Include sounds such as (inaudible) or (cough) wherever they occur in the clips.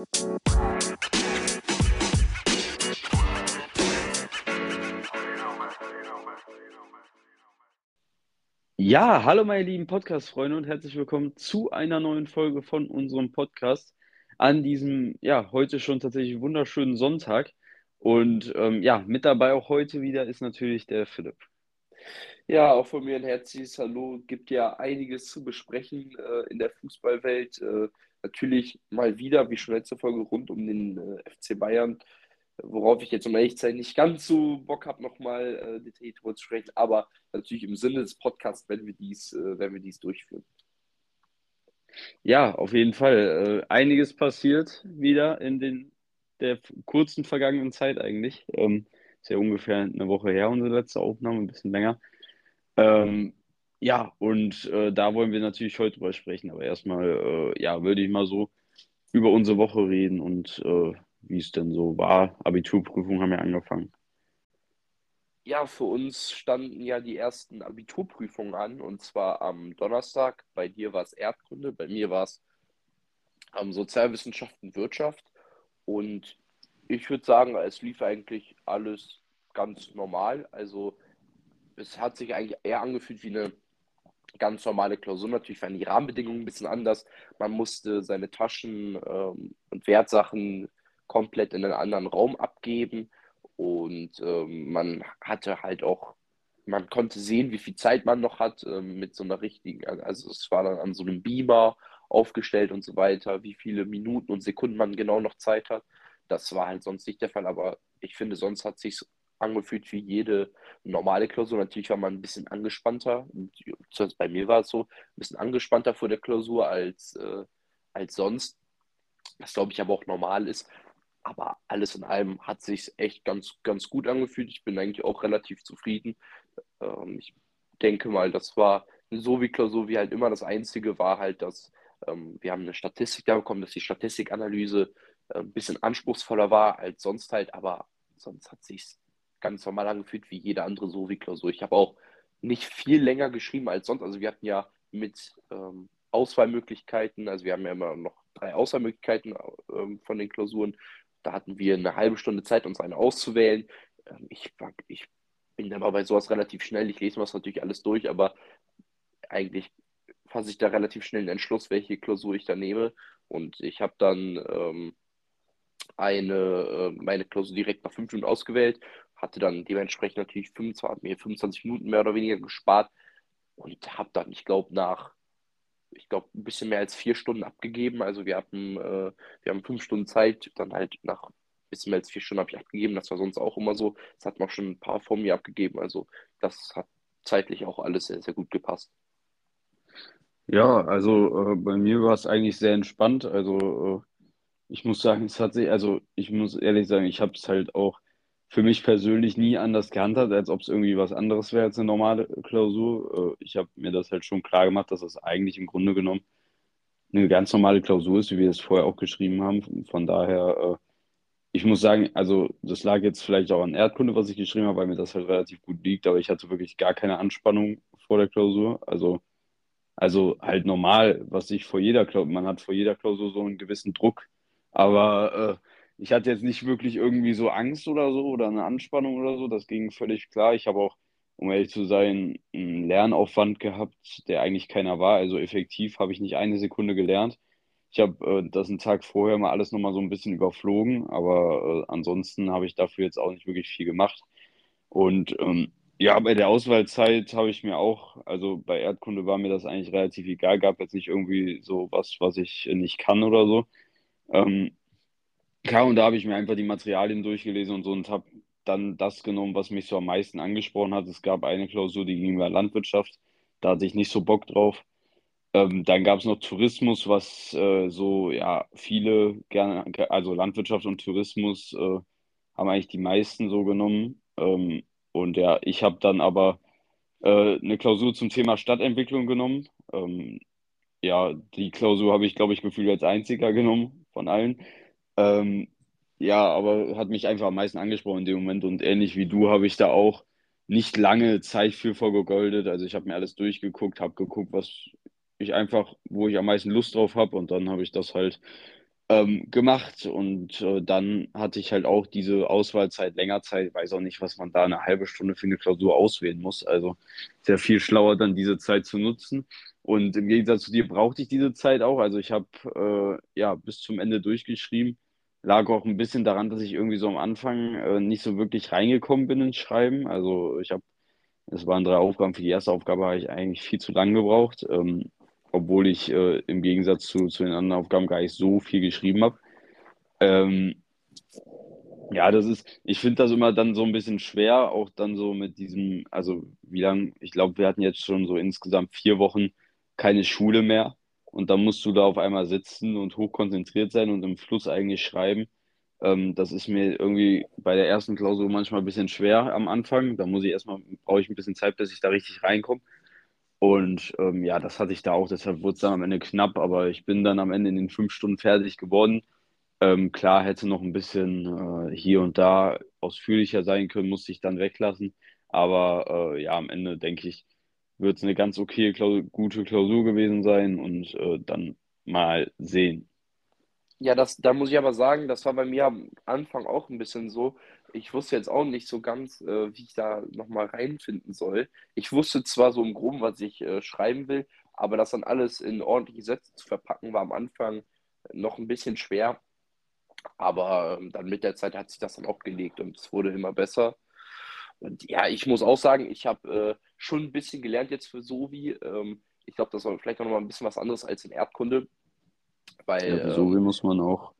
Ja, hallo meine lieben Podcast-Freunde und herzlich willkommen zu einer neuen Folge von unserem Podcast an diesem, ja, heute schon tatsächlich wunderschönen Sonntag. Und ähm, ja, mit dabei auch heute wieder ist natürlich der Philipp. Ja, auch von mir ein herzliches Hallo. Gibt ja einiges zu besprechen äh, in der Fußballwelt. Äh, natürlich mal wieder, wie schon letzte Folge, rund um den äh, FC Bayern worauf ich jetzt um ehrlich zu sein nicht ganz so Bock habe, nochmal äh, detailliert drüber zu sprechen, aber natürlich im Sinne des Podcasts werden wir dies, äh, werden wir dies durchführen. Ja, auf jeden Fall. Äh, einiges passiert wieder in den, der kurzen vergangenen Zeit eigentlich. Ähm, ist ja ungefähr eine Woche her, unsere letzte Aufnahme, ein bisschen länger. Ähm, ja, und äh, da wollen wir natürlich heute drüber sprechen, aber erstmal, äh, ja, würde ich mal so über unsere Woche reden und äh, wie es denn so war. Abiturprüfungen haben ja angefangen. Ja, für uns standen ja die ersten Abiturprüfungen an und zwar am Donnerstag. Bei dir war es Erdkunde, bei mir war es ähm, Sozialwissenschaften, Wirtschaft. Und ich würde sagen, es lief eigentlich alles ganz normal. Also es hat sich eigentlich eher angefühlt wie eine ganz normale Klausur. Natürlich waren die Rahmenbedingungen ein bisschen anders. Man musste seine Taschen ähm, und Wertsachen komplett in einen anderen Raum abgeben und ähm, man hatte halt auch, man konnte sehen, wie viel Zeit man noch hat ähm, mit so einer richtigen, also es war dann an so einem Beamer aufgestellt und so weiter, wie viele Minuten und Sekunden man genau noch Zeit hat. Das war halt sonst nicht der Fall, aber ich finde, sonst hat sich angefühlt wie jede normale Klausur. Natürlich war man ein bisschen angespannter, bei mir war es so, ein bisschen angespannter vor der Klausur als, äh, als sonst. Was glaube ich aber auch normal ist, aber alles in allem hat sich echt ganz, ganz gut angefühlt. Ich bin eigentlich auch relativ zufrieden. Ähm, ich denke mal, das war so wie Klausur wie halt immer. Das Einzige war halt, dass ähm, wir haben eine Statistik da bekommen, dass die Statistikanalyse äh, ein bisschen anspruchsvoller war als sonst halt, aber sonst hat sich ganz normal angefühlt wie jede andere so wie Klausur. Ich habe auch nicht viel länger geschrieben als sonst. Also wir hatten ja mit ähm, Auswahlmöglichkeiten, also wir haben ja immer noch drei Auswahlmöglichkeiten ähm, von den Klausuren da hatten wir eine halbe Stunde Zeit, uns eine auszuwählen. Ähm, ich, ich bin aber bei sowas relativ schnell. Ich lese mir das natürlich alles durch, aber eigentlich fasse ich da relativ schnell einen Entschluss, welche Klausur ich da nehme. Und ich habe dann ähm, eine, äh, meine Klausur direkt nach fünf Minuten ausgewählt, hatte dann dementsprechend natürlich 25, mir 25 Minuten mehr oder weniger gespart und habe dann, ich glaube, nach ich glaube, ein bisschen mehr als vier Stunden abgegeben. Also wir hatten, äh, wir haben fünf Stunden Zeit, dann halt nach ein bisschen mehr als vier Stunden habe ich abgegeben. Das war sonst auch immer so. Das hat noch schon ein paar vor mir abgegeben. Also das hat zeitlich auch alles sehr, sehr gut gepasst. Ja, also äh, bei mir war es eigentlich sehr entspannt. Also äh, ich muss sagen, es hat sich, also ich muss ehrlich sagen, ich habe es halt auch für mich persönlich nie anders gehandhabt, als ob es irgendwie was anderes wäre als eine normale Klausur. Äh, ich habe mir das halt schon klar gemacht, dass das eigentlich im Grunde genommen eine ganz normale Klausur ist, wie wir es vorher auch geschrieben haben. Von daher, äh, ich muss sagen, also das lag jetzt vielleicht auch an Erdkunde, was ich geschrieben habe, weil mir das halt relativ gut liegt, aber ich hatte wirklich gar keine Anspannung vor der Klausur. Also, also halt normal, was ich vor jeder Klausur, man hat vor jeder Klausur so einen gewissen Druck, aber äh, ich hatte jetzt nicht wirklich irgendwie so Angst oder so oder eine Anspannung oder so. Das ging völlig klar. Ich habe auch, um ehrlich zu sein, einen Lernaufwand gehabt, der eigentlich keiner war. Also effektiv habe ich nicht eine Sekunde gelernt. Ich habe äh, das einen Tag vorher mal alles nochmal so ein bisschen überflogen, aber äh, ansonsten habe ich dafür jetzt auch nicht wirklich viel gemacht. Und ähm, ja, bei der Auswahlzeit habe ich mir auch, also bei Erdkunde war mir das eigentlich relativ egal, gab jetzt nicht irgendwie so was, was ich nicht kann oder so. Ähm, ja, und da habe ich mir einfach die Materialien durchgelesen und so und habe dann das genommen, was mich so am meisten angesprochen hat. Es gab eine Klausur, die ging über Landwirtschaft. Da hatte ich nicht so Bock drauf. Ähm, dann gab es noch Tourismus, was äh, so, ja, viele gerne, also Landwirtschaft und Tourismus äh, haben eigentlich die meisten so genommen. Ähm, und ja, ich habe dann aber äh, eine Klausur zum Thema Stadtentwicklung genommen. Ähm, ja, die Klausur habe ich, glaube ich, gefühlt als einziger genommen von allen. Ähm, ja, aber hat mich einfach am meisten angesprochen in dem Moment und ähnlich wie du habe ich da auch nicht lange Zeit für vorgegoldet. Also ich habe mir alles durchgeguckt, habe geguckt, was ich einfach, wo ich am meisten Lust drauf habe und dann habe ich das halt ähm, gemacht. Und äh, dann hatte ich halt auch diese Auswahlzeit, länger Zeit. Ich weiß auch nicht, was man da eine halbe Stunde für eine Klausur auswählen muss. Also sehr viel schlauer, dann diese Zeit zu nutzen. Und im Gegensatz zu dir brauchte ich diese Zeit auch. Also ich habe äh, ja bis zum Ende durchgeschrieben. Lag auch ein bisschen daran, dass ich irgendwie so am Anfang äh, nicht so wirklich reingekommen bin ins Schreiben. Also ich habe, es waren drei Aufgaben. Für die erste Aufgabe habe ich eigentlich viel zu lang gebraucht. Ähm, obwohl ich äh, im Gegensatz zu, zu den anderen Aufgaben gar nicht so viel geschrieben habe. Ähm, ja, das ist, ich finde das immer dann so ein bisschen schwer, auch dann so mit diesem, also wie lange, ich glaube, wir hatten jetzt schon so insgesamt vier Wochen keine Schule mehr und dann musst du da auf einmal sitzen und hochkonzentriert sein und im Fluss eigentlich schreiben. Ähm, das ist mir irgendwie bei der ersten Klausur manchmal ein bisschen schwer am Anfang. Da muss ich erstmal, brauche ich ein bisschen Zeit, bis ich da richtig reinkomme. Und ähm, ja, das hatte ich da auch, deshalb wurde es dann am Ende knapp, aber ich bin dann am Ende in den fünf Stunden fertig geworden. Ähm, klar, hätte noch ein bisschen äh, hier und da ausführlicher sein können, musste ich dann weglassen. Aber äh, ja, am Ende denke ich, wird es eine ganz okay, Klausur, gute Klausur gewesen sein und äh, dann mal sehen. Ja, das, da muss ich aber sagen, das war bei mir am Anfang auch ein bisschen so. Ich wusste jetzt auch nicht so ganz, äh, wie ich da nochmal reinfinden soll. Ich wusste zwar so im Groben, was ich äh, schreiben will, aber das dann alles in ordentliche Sätze zu verpacken, war am Anfang noch ein bisschen schwer. Aber ähm, dann mit der Zeit hat sich das dann auch gelegt und es wurde immer besser. Und ja, ich muss auch sagen, ich habe äh, schon ein bisschen gelernt jetzt für Sovi. Ähm, ich glaube, das war vielleicht auch noch mal ein bisschen was anderes als in Erdkunde. Weil, ja, für Sovi ähm, muss man auch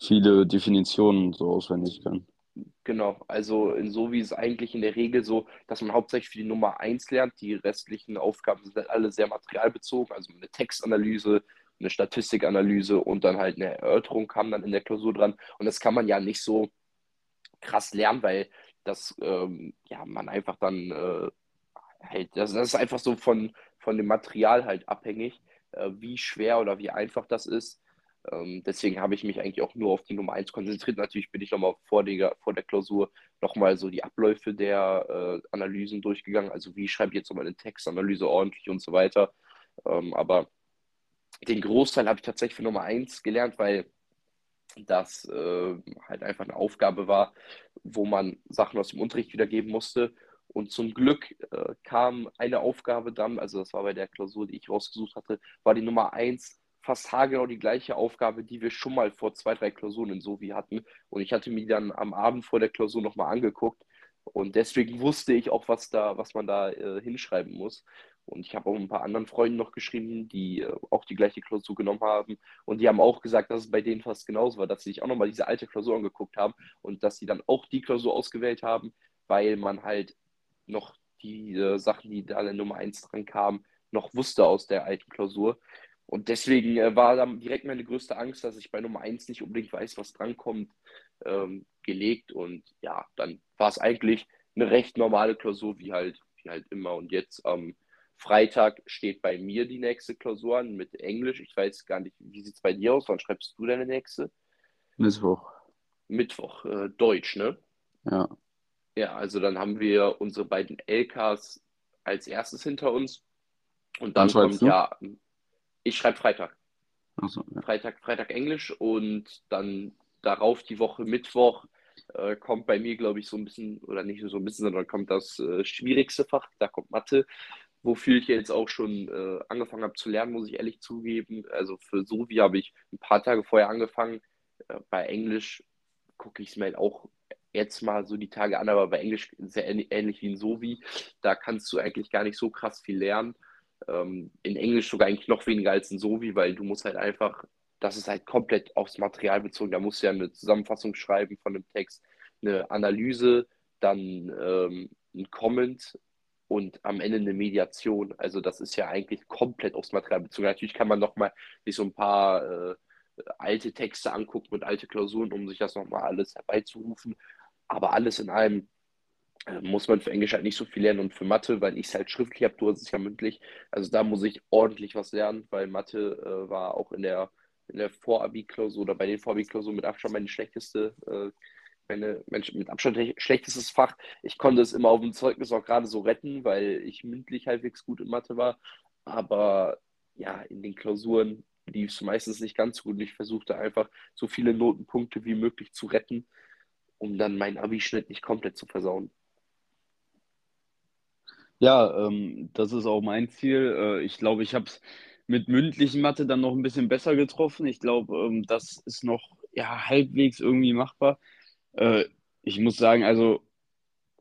viele Definitionen so auswendig können. Genau, also in Sovi ist eigentlich in der Regel so, dass man hauptsächlich für die Nummer 1 lernt. Die restlichen Aufgaben sind halt alle sehr materialbezogen, also eine Textanalyse, eine Statistikanalyse und dann halt eine Erörterung kam dann in der Klausur dran. Und das kann man ja nicht so krass lernen, weil das ähm, ja man einfach dann äh, halt, das, das, ist einfach so von, von dem Material halt abhängig, äh, wie schwer oder wie einfach das ist. Ähm, deswegen habe ich mich eigentlich auch nur auf die Nummer 1 konzentriert. Natürlich bin ich nochmal vor der, vor der Klausur nochmal so die Abläufe der äh, Analysen durchgegangen. Also wie schreibe ich jetzt nochmal eine Textanalyse ordentlich und so weiter. Ähm, aber den Großteil habe ich tatsächlich für Nummer 1 gelernt, weil das äh, halt einfach eine Aufgabe war, wo man Sachen aus dem Unterricht wiedergeben musste. Und zum Glück äh, kam eine Aufgabe dann, also das war bei der Klausur, die ich rausgesucht hatte, war die Nummer 1 fast haargenau die gleiche Aufgabe, die wir schon mal vor zwei, drei Klausuren in Sovi hatten. Und ich hatte mir dann am Abend vor der Klausur nochmal angeguckt. Und deswegen wusste ich auch, was da, was man da äh, hinschreiben muss. Und ich habe auch ein paar anderen Freunden noch geschrieben, die äh, auch die gleiche Klausur genommen haben. Und die haben auch gesagt, dass es bei denen fast genauso war, dass sie sich auch nochmal diese alte Klausur angeguckt haben und dass sie dann auch die Klausur ausgewählt haben, weil man halt noch die äh, Sachen, die da in Nummer 1 dran kamen, noch wusste aus der alten Klausur. Und deswegen äh, war dann direkt meine größte Angst, dass ich bei Nummer 1 nicht unbedingt weiß, was drankommt, ähm, gelegt. Und ja, dann war es eigentlich eine recht normale Klausur, wie halt, wie halt immer. Und jetzt am ähm, Freitag steht bei mir die nächste Klausur an mit Englisch. Ich weiß gar nicht, wie sieht es bei dir aus? Wann schreibst du deine nächste? Mittwoch. Mittwoch, äh, Deutsch, ne? Ja. Ja, also dann haben wir unsere beiden LKs als erstes hinter uns. Und dann kommt du? ja, ich schreibe Freitag. So, ja. Freitag, Freitag Englisch und dann darauf die Woche Mittwoch äh, kommt bei mir, glaube ich, so ein bisschen, oder nicht so ein bisschen, sondern kommt das äh, schwierigste Fach, da kommt Mathe wofür ich jetzt auch schon äh, angefangen habe zu lernen, muss ich ehrlich zugeben. Also für Sovi habe ich ein paar Tage vorher angefangen. Äh, bei Englisch gucke ich es mir halt auch jetzt mal so die Tage an, aber bei Englisch sehr ähnlich wie in Sovi. Da kannst du eigentlich gar nicht so krass viel lernen. Ähm, in Englisch sogar eigentlich noch weniger als in Sovi, weil du musst halt einfach, das ist halt komplett aufs Material bezogen. Da musst du ja eine Zusammenfassung schreiben von dem Text, eine Analyse, dann ähm, ein Comment und am Ende eine Mediation. Also das ist ja eigentlich komplett aufs Material bezogen. Natürlich kann man nochmal sich so ein paar äh, alte Texte angucken und alte Klausuren, um sich das nochmal alles herbeizurufen. Aber alles in allem äh, muss man für Englisch halt nicht so viel lernen und für Mathe, weil ich es halt schriftlich habe, du hast es ja mündlich. Also da muss ich ordentlich was lernen, weil Mathe äh, war auch in der, in der Vorabi-Klausur oder bei den Vorabi-Klausuren mit Abstand meine schlechteste äh, meine Mensch, mit Abstand schlechtestes Fach. Ich konnte es immer auf dem Zeugnis auch gerade so retten, weil ich mündlich halbwegs gut in Mathe war. Aber ja, in den Klausuren lief es meistens nicht ganz so gut. Ich versuchte einfach so viele Notenpunkte wie möglich zu retten, um dann meinen Abischnitt nicht komplett zu versauen. Ja, ähm, das ist auch mein Ziel. Äh, ich glaube, ich habe es mit mündlichen Mathe dann noch ein bisschen besser getroffen. Ich glaube, ähm, das ist noch ja, halbwegs irgendwie machbar. Äh, ich muss sagen, also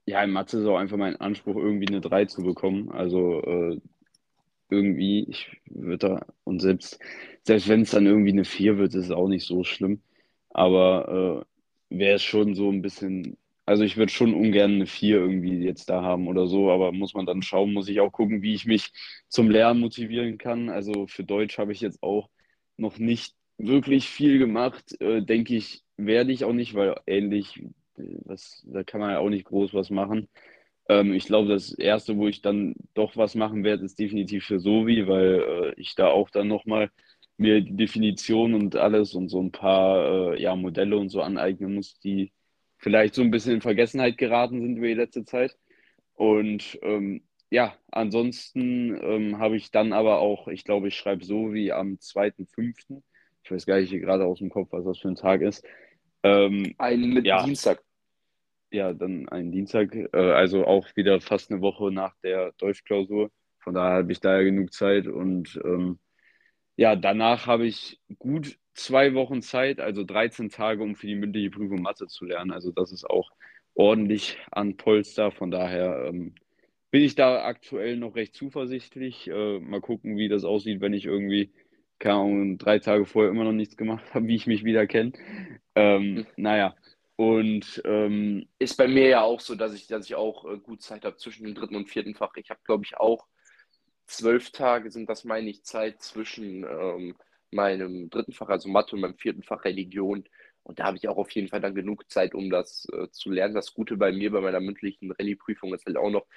ja, in Mathe ist auch einfach mein Anspruch, irgendwie eine 3 zu bekommen. Also äh, irgendwie, ich würde da, und selbst, selbst wenn es dann irgendwie eine 4 wird, ist es auch nicht so schlimm. Aber äh, wäre es schon so ein bisschen also ich würde schon ungern eine 4 irgendwie jetzt da haben oder so, aber muss man dann schauen, muss ich auch gucken, wie ich mich zum Lernen motivieren kann. Also für Deutsch habe ich jetzt auch noch nicht wirklich viel gemacht. Äh, denke ich, werde ich auch nicht, weil ähnlich, das, da kann man ja auch nicht groß was machen. Ähm, ich glaube, das Erste, wo ich dann doch was machen werde, ist definitiv für Sovi, weil äh, ich da auch dann nochmal mir die Definition und alles und so ein paar äh, ja, Modelle und so aneignen muss, die vielleicht so ein bisschen in Vergessenheit geraten sind über die letzte Zeit. Und ähm, ja, ansonsten ähm, habe ich dann aber auch, ich glaube, ich schreibe so wie am 2.5. Ich weiß gar nicht gerade aus dem Kopf, was das für ein Tag ist. Ähm, ein mit ja, Dienstag. Ja, dann einen Dienstag, äh, also auch wieder fast eine Woche nach der Deutschklausur. Von daher habe ich da ja genug Zeit und ähm, ja, danach habe ich gut zwei Wochen Zeit, also 13 Tage, um für die mündliche Prüfung Mathe zu lernen. Also das ist auch ordentlich an Polster. Von daher ähm, bin ich da aktuell noch recht zuversichtlich. Äh, mal gucken, wie das aussieht, wenn ich irgendwie, keine Ahnung, drei Tage vorher immer noch nichts gemacht (laughs) habe, wie ich mich wieder kenne. Ähm, hm. Naja. Und ähm, ist bei mir ja auch so, dass ich, dass ich auch äh, gut Zeit habe zwischen dem dritten und vierten Fach. Ich habe, glaube ich, auch zwölf Tage sind das, meine ich, Zeit zwischen ähm, meinem dritten Fach, also Mathe, und meinem vierten Fach Religion. Und da habe ich auch auf jeden Fall dann genug Zeit, um das äh, zu lernen. Das Gute bei mir, bei meiner mündlichen Rallye-Prüfung ist halt auch noch,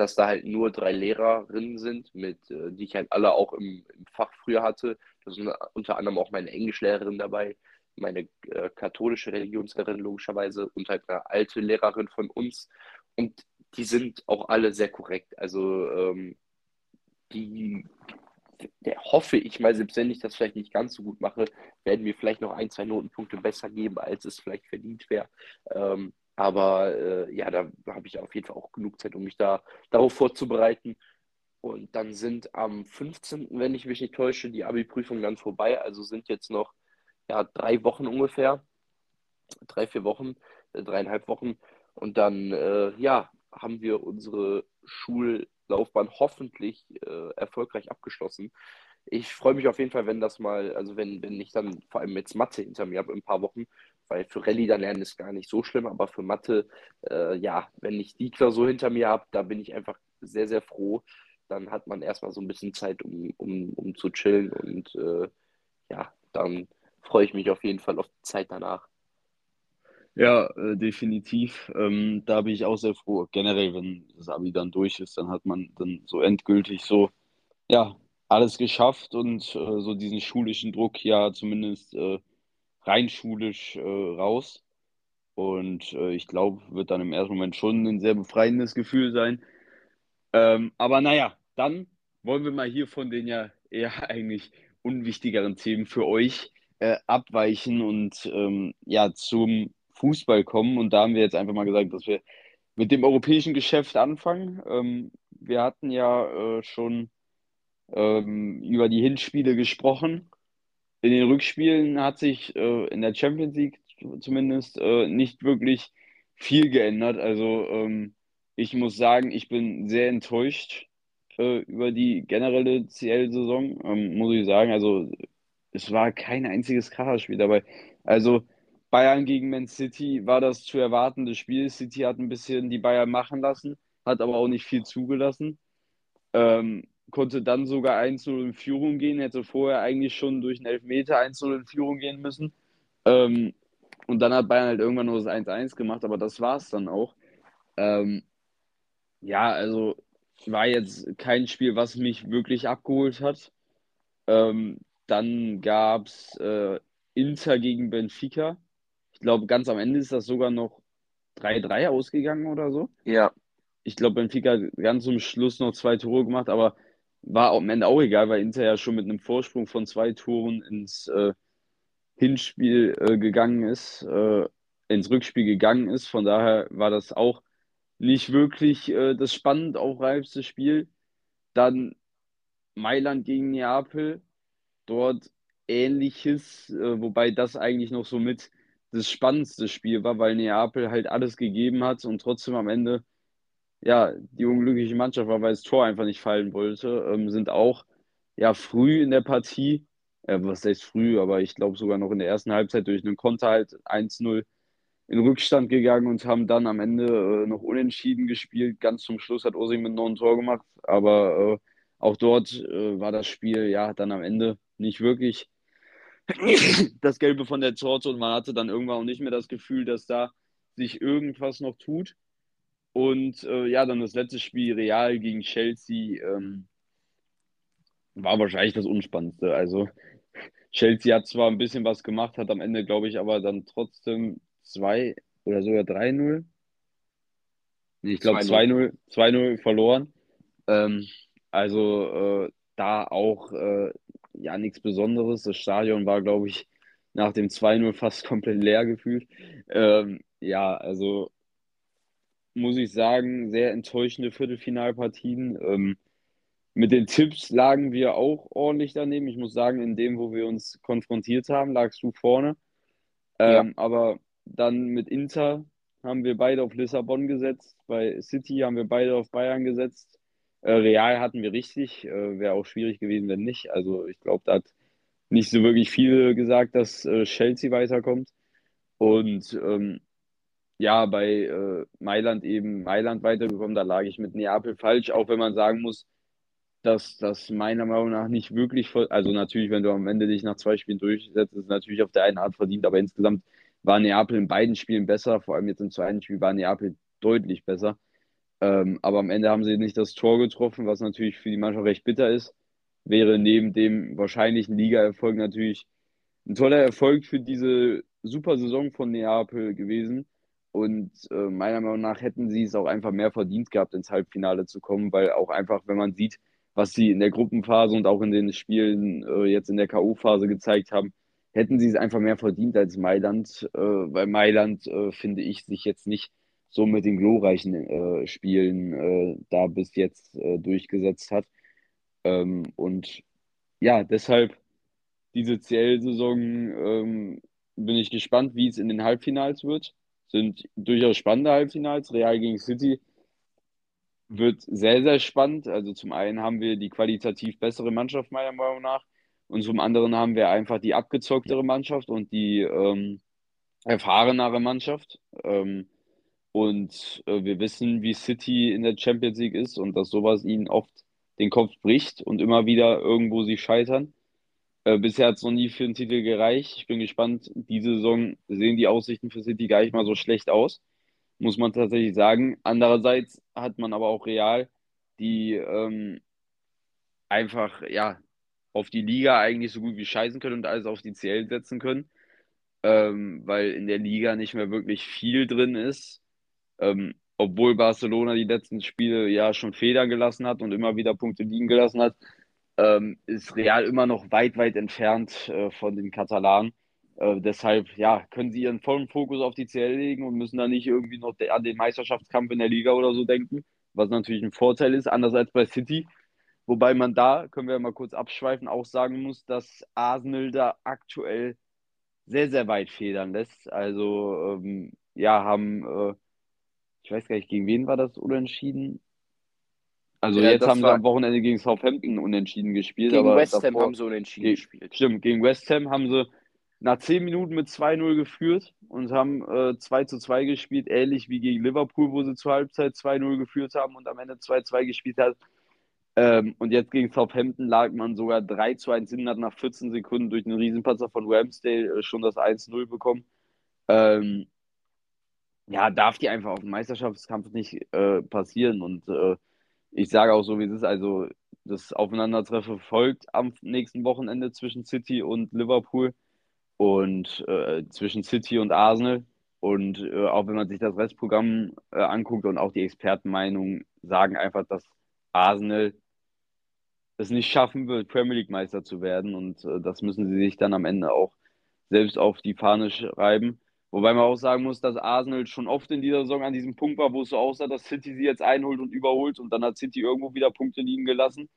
dass da halt nur drei Lehrerinnen sind, mit, äh, die ich halt alle auch im, im, Fach früher hatte. Da sind unter anderem auch meine Englischlehrerin dabei, meine äh, katholische Religionslehrerin logischerweise und halt eine alte Lehrerin von uns. Und die sind auch alle sehr korrekt. Also ähm, die der hoffe ich mal, selbst wenn ich das vielleicht nicht ganz so gut mache, werden mir vielleicht noch ein, zwei Notenpunkte besser geben, als es vielleicht verdient wäre. Ähm, aber äh, ja, da habe ich auf jeden Fall auch genug Zeit, um mich da darauf vorzubereiten. Und dann sind am 15., wenn ich mich nicht täusche, die Abi-Prüfungen dann vorbei. Also sind jetzt noch ja, drei Wochen ungefähr. Drei, vier Wochen, äh, dreieinhalb Wochen. Und dann, äh, ja, haben wir unsere Schul- Laufbahn hoffentlich äh, erfolgreich abgeschlossen. Ich freue mich auf jeden Fall, wenn das mal, also wenn, wenn ich dann vor allem jetzt Mathe hinter mir habe in ein paar Wochen, weil für Rallye dann lernen ist gar nicht so schlimm, aber für Mathe, äh, ja, wenn ich die Klausur hinter mir habe, da bin ich einfach sehr, sehr froh. Dann hat man erstmal so ein bisschen Zeit, um, um, um zu chillen und äh, ja, dann freue ich mich auf jeden Fall auf die Zeit danach. Ja, äh, definitiv. Ähm, da bin ich auch sehr froh. Generell, wenn das Abi dann durch ist, dann hat man dann so endgültig so, ja, alles geschafft und äh, so diesen schulischen Druck ja zumindest äh, rein schulisch äh, raus. Und äh, ich glaube, wird dann im ersten Moment schon ein sehr befreiendes Gefühl sein. Ähm, aber naja, dann wollen wir mal hier von den ja eher (laughs) eigentlich unwichtigeren Themen für euch äh, abweichen und ähm, ja zum Fußball kommen. Und da haben wir jetzt einfach mal gesagt, dass wir mit dem europäischen Geschäft anfangen. Ähm, wir hatten ja äh, schon ähm, über die Hinspiele gesprochen. In den Rückspielen hat sich äh, in der Champions League zumindest äh, nicht wirklich viel geändert. Also ähm, ich muss sagen, ich bin sehr enttäuscht äh, über die generelle CL-Saison, ähm, muss ich sagen. Also es war kein einziges Kracherspiel dabei. Also Bayern gegen Man City war das zu erwartende Spiel. City hat ein bisschen die Bayern machen lassen, hat aber auch nicht viel zugelassen. Ähm, konnte dann sogar 1-0 in Führung gehen, hätte vorher eigentlich schon durch einen Elfmeter 1-0 in Führung gehen müssen. Ähm, und dann hat Bayern halt irgendwann nur das 1-1 gemacht, aber das war es dann auch. Ähm, ja, also war jetzt kein Spiel, was mich wirklich abgeholt hat. Ähm, dann gab es äh, Inter gegen Benfica. Ich glaube, ganz am Ende ist das sogar noch 3-3 ausgegangen oder so. Ja. Ich glaube, Benfica hat ganz zum Schluss noch zwei Tore gemacht, aber war am Ende auch egal, weil Inter ja schon mit einem Vorsprung von zwei Toren ins äh, Hinspiel äh, gegangen ist, äh, ins Rückspiel gegangen ist. Von daher war das auch nicht wirklich äh, das spannend aufreibste Spiel. Dann Mailand gegen Neapel, dort ähnliches, äh, wobei das eigentlich noch so mit das spannendste Spiel war, weil Neapel halt alles gegeben hat und trotzdem am Ende ja die unglückliche Mannschaft war, weil das Tor einfach nicht fallen wollte, ähm, sind auch ja früh in der Partie, äh, was heißt früh, aber ich glaube sogar noch in der ersten Halbzeit durch einen Konter halt 1-0 in Rückstand gegangen und haben dann am Ende äh, noch unentschieden gespielt. Ganz zum Schluss hat Osimhen noch ein Tor gemacht, aber äh, auch dort äh, war das Spiel ja dann am Ende nicht wirklich (clears throat) das Gelbe von der Torte und man hatte dann irgendwann auch nicht mehr das Gefühl, dass da sich irgendwas noch tut. Und äh, ja, dann das letzte Spiel Real gegen Chelsea ähm, war wahrscheinlich das Unspannendste. Also Chelsea hat zwar ein bisschen was gemacht, hat am Ende, glaube ich, aber dann trotzdem 2 oder sogar 3-0. Nee, ich glaube 2-0 2-0 verloren. Ähm, also äh, da auch äh, ja nichts Besonderes. Das Stadion war, glaube ich, nach dem 2-0 fast (laughs) komplett leer gefühlt. Ähm, ja, also muss ich sagen, sehr enttäuschende Viertelfinalpartien. Ähm, mit den Tipps lagen wir auch ordentlich daneben. Ich muss sagen, in dem, wo wir uns konfrontiert haben, lagst du vorne. Ähm, ja. Aber dann mit Inter haben wir beide auf Lissabon gesetzt. Bei City haben wir beide auf Bayern gesetzt. Äh, Real hatten wir richtig. Äh, Wäre auch schwierig gewesen, wenn nicht. Also ich glaube, da hat nicht so wirklich viel gesagt, dass äh, Chelsea weiterkommt. Und ähm, ja, bei äh, Mailand eben Mailand weitergekommen. Da lag ich mit Neapel falsch, auch wenn man sagen muss, dass das meiner Meinung nach nicht wirklich, also natürlich, wenn du am Ende dich nach zwei Spielen durchsetzt, ist natürlich auf der einen Art verdient, aber insgesamt war Neapel in beiden Spielen besser, vor allem jetzt im zweiten Spiel war Neapel deutlich besser. Ähm, aber am Ende haben sie nicht das Tor getroffen, was natürlich für die Mannschaft recht bitter ist. Wäre neben dem wahrscheinlichen Ligaerfolg natürlich ein toller Erfolg für diese super Saison von Neapel gewesen. Und äh, meiner Meinung nach hätten sie es auch einfach mehr verdient gehabt, ins Halbfinale zu kommen, weil auch einfach, wenn man sieht, was sie in der Gruppenphase und auch in den Spielen äh, jetzt in der K.O.-Phase gezeigt haben, hätten sie es einfach mehr verdient als Mailand, äh, weil Mailand, äh, finde ich, sich jetzt nicht so mit den glorreichen äh, Spielen äh, da bis jetzt äh, durchgesetzt hat. Ähm, und ja, deshalb diese CL-Saison ähm, bin ich gespannt, wie es in den Halbfinals wird. Sind durchaus spannende Halbfinals. Real gegen City wird sehr, sehr spannend. Also zum einen haben wir die qualitativ bessere Mannschaft meiner Meinung nach und zum anderen haben wir einfach die abgezocktere Mannschaft und die ähm, erfahrenere Mannschaft. Ähm, und äh, wir wissen, wie City in der Champions League ist und dass sowas ihnen oft den Kopf bricht und immer wieder irgendwo sie scheitern. Äh, bisher hat es noch nie für den Titel gereicht. Ich bin gespannt. Diese Saison sehen die Aussichten für City gar nicht mal so schlecht aus, muss man tatsächlich sagen. Andererseits hat man aber auch Real, die ähm, einfach ja auf die Liga eigentlich so gut wie scheißen können und alles auf die CL setzen können, ähm, weil in der Liga nicht mehr wirklich viel drin ist. Ähm, obwohl Barcelona die letzten Spiele ja schon Federn gelassen hat und immer wieder Punkte liegen gelassen hat, ähm, ist Real immer noch weit, weit entfernt äh, von den Katalanen. Äh, deshalb ja, können sie ihren vollen Fokus auf die CL legen und müssen da nicht irgendwie noch an den Meisterschaftskampf in der Liga oder so denken, was natürlich ein Vorteil ist. Anders als bei City, Wobei man da, können wir mal kurz abschweifen, auch sagen muss, dass Arsenal da aktuell sehr, sehr weit federn lässt. Also, ähm, ja, haben, äh, ich weiß gar nicht, gegen wen war das unentschieden? Also, ja, jetzt haben sie am Wochenende gegen Southampton unentschieden gespielt. Gegen West Ham davor, haben sie unentschieden ge gespielt. Stimmt, gegen West Ham haben sie nach 10 Minuten mit 2-0 geführt und haben äh, 2 zu 2 gespielt, ähnlich wie gegen Liverpool, wo sie zur Halbzeit 2-0 geführt haben und am Ende 2-2 gespielt hat. Ähm, und jetzt gegen Southampton lag man sogar 3 zu 1 hin, hat nach 14 Sekunden durch einen Riesenpatzer von Ramsdale äh, schon das 1-0 bekommen. Ähm, ja, darf die einfach auf dem Meisterschaftskampf nicht äh, passieren. Und äh, ich sage auch so, wie es ist. Also, das Aufeinandertreffen folgt am nächsten Wochenende zwischen City und Liverpool und äh, zwischen City und Arsenal. Und äh, auch wenn man sich das Restprogramm äh, anguckt und auch die Expertenmeinungen sagen einfach, dass Arsenal es nicht schaffen wird, Premier League Meister zu werden. Und äh, das müssen sie sich dann am Ende auch selbst auf die Fahne schreiben. Wobei man auch sagen muss, dass Arsenal schon oft in dieser Saison an diesem Punkt war, wo es so aussah, dass City sie jetzt einholt und überholt und dann hat City irgendwo wieder Punkte liegen gelassen.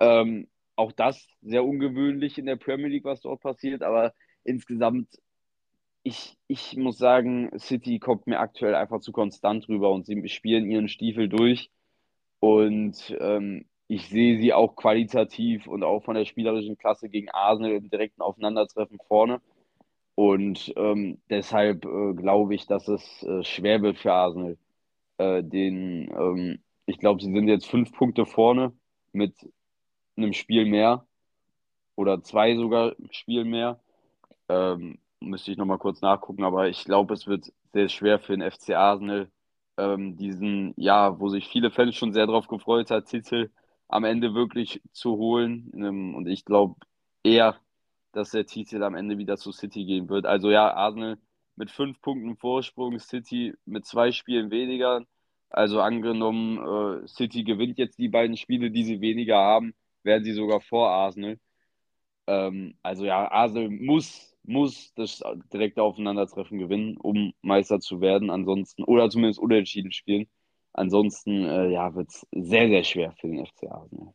Ähm, auch das sehr ungewöhnlich in der Premier League, was dort passiert, aber insgesamt, ich, ich muss sagen, City kommt mir aktuell einfach zu konstant rüber und sie spielen ihren Stiefel durch und ähm, ich sehe sie auch qualitativ und auch von der spielerischen Klasse gegen Arsenal im direkten Aufeinandertreffen vorne. Und ähm, deshalb äh, glaube ich, dass es äh, schwer wird für Arsenal. Äh, den, ähm, ich glaube, sie sind jetzt fünf Punkte vorne mit einem Spiel mehr oder zwei sogar Spielen mehr. Ähm, müsste ich nochmal kurz nachgucken, aber ich glaube, es wird sehr schwer für den FC Arsenal, ähm, diesen, ja, wo sich viele Fans schon sehr darauf gefreut hat, Titel am Ende wirklich zu holen. Ähm, und ich glaube eher, dass der Titel am Ende wieder zu City gehen wird. Also ja, Arsenal mit fünf Punkten Vorsprung, City mit zwei Spielen weniger. Also angenommen, äh, City gewinnt jetzt die beiden Spiele, die sie weniger haben, werden sie sogar vor Arsenal. Ähm, also ja, Arsenal muss, muss das direkte Aufeinandertreffen gewinnen, um Meister zu werden. Ansonsten, oder zumindest unentschieden spielen. Ansonsten, äh, ja, wird es sehr, sehr schwer für den FC Arsenal.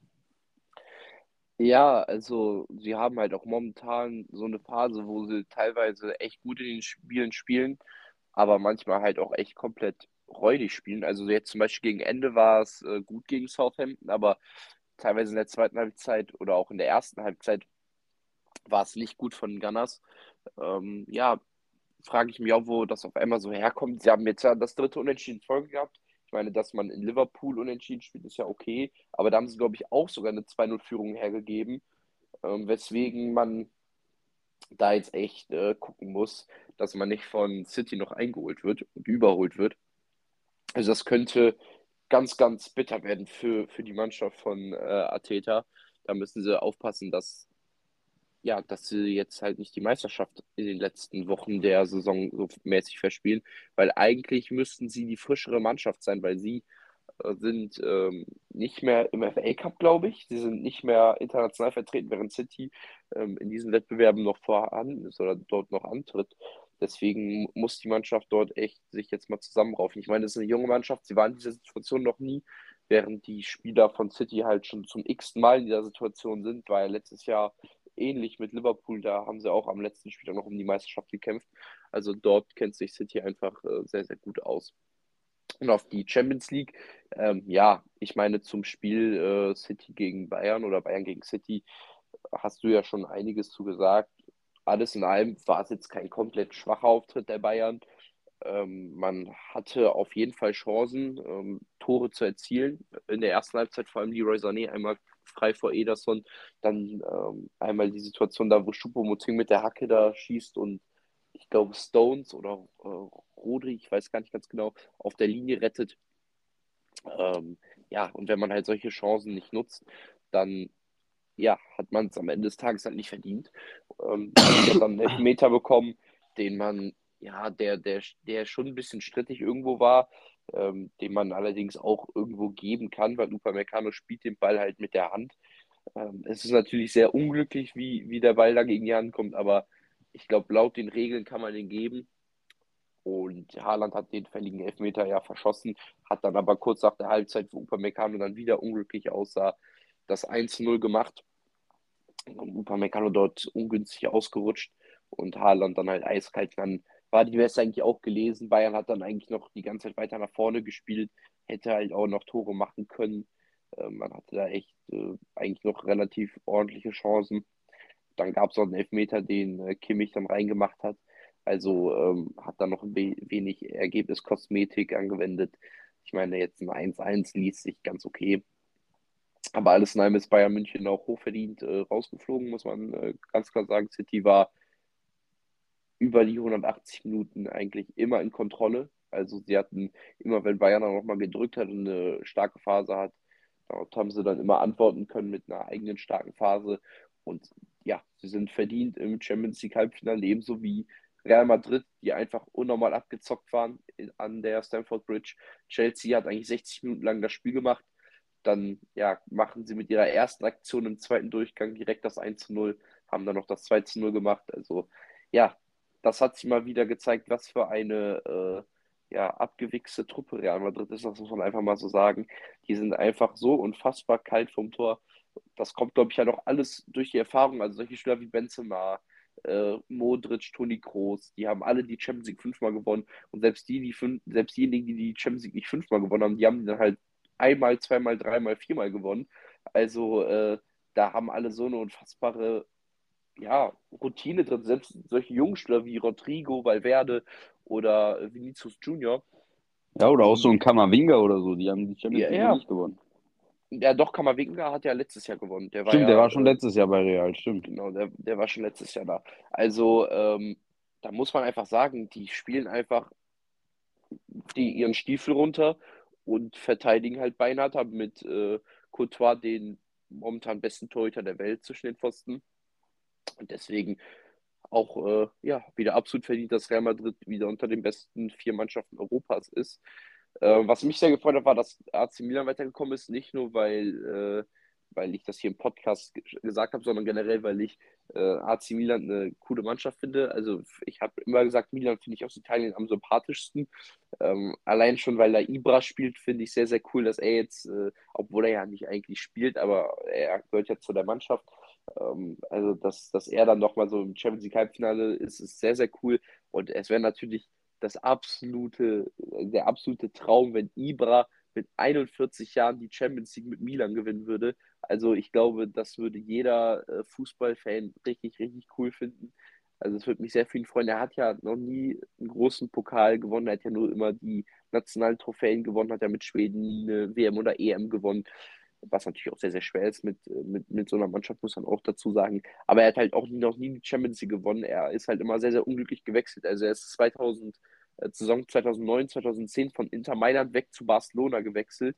Ja, also sie haben halt auch momentan so eine Phase, wo sie teilweise echt gut in den Spielen spielen, aber manchmal halt auch echt komplett räudig spielen. Also jetzt zum Beispiel gegen Ende war es äh, gut gegen Southampton, aber teilweise in der zweiten Halbzeit oder auch in der ersten Halbzeit war es nicht gut von den Gunners. Ähm, ja, frage ich mich auch, wo das auf einmal so herkommt. Sie haben jetzt ja das dritte Unentschieden Folge gehabt meine, dass man in Liverpool unentschieden spielt, ist ja okay. Aber da haben sie, glaube ich, auch sogar eine 2-0-Führung hergegeben. Ähm, weswegen man da jetzt echt äh, gucken muss, dass man nicht von City noch eingeholt wird und überholt wird. Also das könnte ganz, ganz bitter werden für, für die Mannschaft von äh, Ateta. Da müssen sie aufpassen, dass ja, dass sie jetzt halt nicht die Meisterschaft in den letzten Wochen der Saison so mäßig verspielen, weil eigentlich müssten sie die frischere Mannschaft sein, weil sie äh, sind ähm, nicht mehr im FA Cup, glaube ich. Sie sind nicht mehr international vertreten, während City ähm, in diesen Wettbewerben noch vorhanden ist oder dort noch antritt. Deswegen muss die Mannschaft dort echt sich jetzt mal zusammenraufen. Ich meine, es ist eine junge Mannschaft, sie waren in dieser Situation noch nie, während die Spieler von City halt schon zum x Mal in dieser Situation sind, weil letztes Jahr ähnlich mit Liverpool, da haben sie auch am letzten Spiel noch um die Meisterschaft gekämpft. Also dort kennt sich City einfach äh, sehr, sehr gut aus. Und auf die Champions League, ähm, ja, ich meine zum Spiel äh, City gegen Bayern oder Bayern gegen City hast du ja schon einiges zu gesagt. Alles in allem war es jetzt kein komplett schwacher Auftritt der Bayern. Ähm, man hatte auf jeden Fall Chancen, ähm, Tore zu erzielen. In der ersten Halbzeit vor allem Leroy Sané einmal frei vor Ederson. Dann ähm, einmal die Situation da, wo Choupo-Moting mit der Hacke da schießt und ich glaube Stones oder äh, Rodri, ich weiß gar nicht ganz genau, auf der Linie rettet. Ähm, ja, und wenn man halt solche Chancen nicht nutzt, dann ja, hat man es am Ende des Tages halt nicht verdient. Ähm, hat dann einen Elfmeter bekommen, den man, ja, der, der, der schon ein bisschen strittig irgendwo war, ähm, den man allerdings auch irgendwo geben kann, weil Upamecano spielt den Ball halt mit der Hand. Ähm, es ist natürlich sehr unglücklich, wie, wie der Ball da gegen die Hand kommt, aber ich glaube, laut den Regeln kann man den geben. Und Haaland hat den fälligen Elfmeter ja verschossen, hat dann aber kurz nach der Halbzeit, wo Upamecano dann wieder unglücklich aussah, das 1-0 gemacht. Und Upamecano dort ungünstig ausgerutscht und Haaland dann halt eiskalt dann war die West eigentlich auch gelesen. Bayern hat dann eigentlich noch die ganze Zeit weiter nach vorne gespielt, hätte halt auch noch Tore machen können. Äh, man hatte da echt äh, eigentlich noch relativ ordentliche Chancen. Dann gab es noch einen Elfmeter, den äh, Kimmich dann reingemacht hat. Also ähm, hat dann noch ein wenig Ergebniskosmetik angewendet. Ich meine, jetzt ein 1-1 liest sich ganz okay. Aber alles in allem ist Bayern München auch hochverdient äh, rausgeflogen, muss man äh, ganz klar sagen. City war über die 180 Minuten eigentlich immer in Kontrolle. Also sie hatten immer, wenn Bayern noch mal gedrückt hat und eine starke Phase hat, dort haben sie dann immer antworten können mit einer eigenen starken Phase. Und ja, sie sind verdient im Champions League Halbfinale, ebenso wie Real Madrid, die einfach unnormal abgezockt waren an der Stamford Bridge. Chelsea hat eigentlich 60 Minuten lang das Spiel gemacht. dann ja, machen sie mit ihrer ersten Aktion im zweiten Durchgang direkt das 1 zu 0, haben dann noch das 2 zu 0 gemacht. Also ja, das hat sich mal wieder gezeigt, was für eine äh, ja, abgewichste Truppe Real Madrid ist, das muss man einfach mal so sagen. Die sind einfach so unfassbar kalt vom Tor. Das kommt, glaube ich, ja noch alles durch die Erfahrung. Also solche Spieler wie Benzema, äh, Modric, Toni Kroos, die haben alle die Champions League fünfmal gewonnen. Und selbst die, die fünf, selbst diejenigen, die die Champions League nicht fünfmal gewonnen haben, die haben die dann halt einmal, zweimal, dreimal, viermal gewonnen. Also äh, da haben alle so eine unfassbare ja, Routine drin. Selbst solche Jungspieler wie Rodrigo, Valverde oder Vinicius Junior. Ja, oder auch so ein Kamavinga oder so, die haben die Champions League ja, nicht gewonnen. Ja, doch, Kamavinga hat ja letztes Jahr gewonnen. Der stimmt, ja, der war schon äh, letztes Jahr bei Real, stimmt. Genau, der, der war schon letztes Jahr da. Also, ähm, da muss man einfach sagen, die spielen einfach die, ihren Stiefel runter und verteidigen halt beinhart, haben mit äh, Courtois den momentan besten Torhüter der Welt zwischen den Pfosten. Und deswegen auch äh, ja, wieder absolut verdient, dass Real Madrid wieder unter den besten vier Mannschaften Europas ist. Äh, was mich sehr gefreut hat, war, dass AC Milan weitergekommen ist. Nicht nur, weil, äh, weil ich das hier im Podcast gesagt habe, sondern generell, weil ich äh, AC Milan eine coole Mannschaft finde. Also ich habe immer gesagt, Milan finde ich aus Italien am sympathischsten. Ähm, allein schon, weil da Ibra spielt, finde ich sehr, sehr cool, dass er jetzt, äh, obwohl er ja nicht eigentlich spielt, aber er gehört ja zu der Mannschaft. Ähm, also, dass, dass er dann nochmal so im Champions League Halbfinale ist, ist sehr, sehr cool. Und es wäre natürlich das absolute, der absolute Traum, wenn Ibra mit 41 Jahren die Champions League mit Milan gewinnen würde. Also ich glaube, das würde jeder äh, Fußballfan richtig, richtig cool finden. Also es würde mich sehr für ihn freuen. Er hat ja noch nie einen großen Pokal gewonnen. Er hat ja nur immer die nationalen Trophäen gewonnen, hat ja mit Schweden eine WM oder EM gewonnen was natürlich auch sehr, sehr schwer ist mit, äh, mit, mit so einer Mannschaft, muss man auch dazu sagen. Aber er hat halt auch noch nie die Champions League gewonnen. Er ist halt immer sehr, sehr unglücklich gewechselt. Also er ist 2000, äh, Saison 2009, 2010 von Inter Mailand weg zu Barcelona gewechselt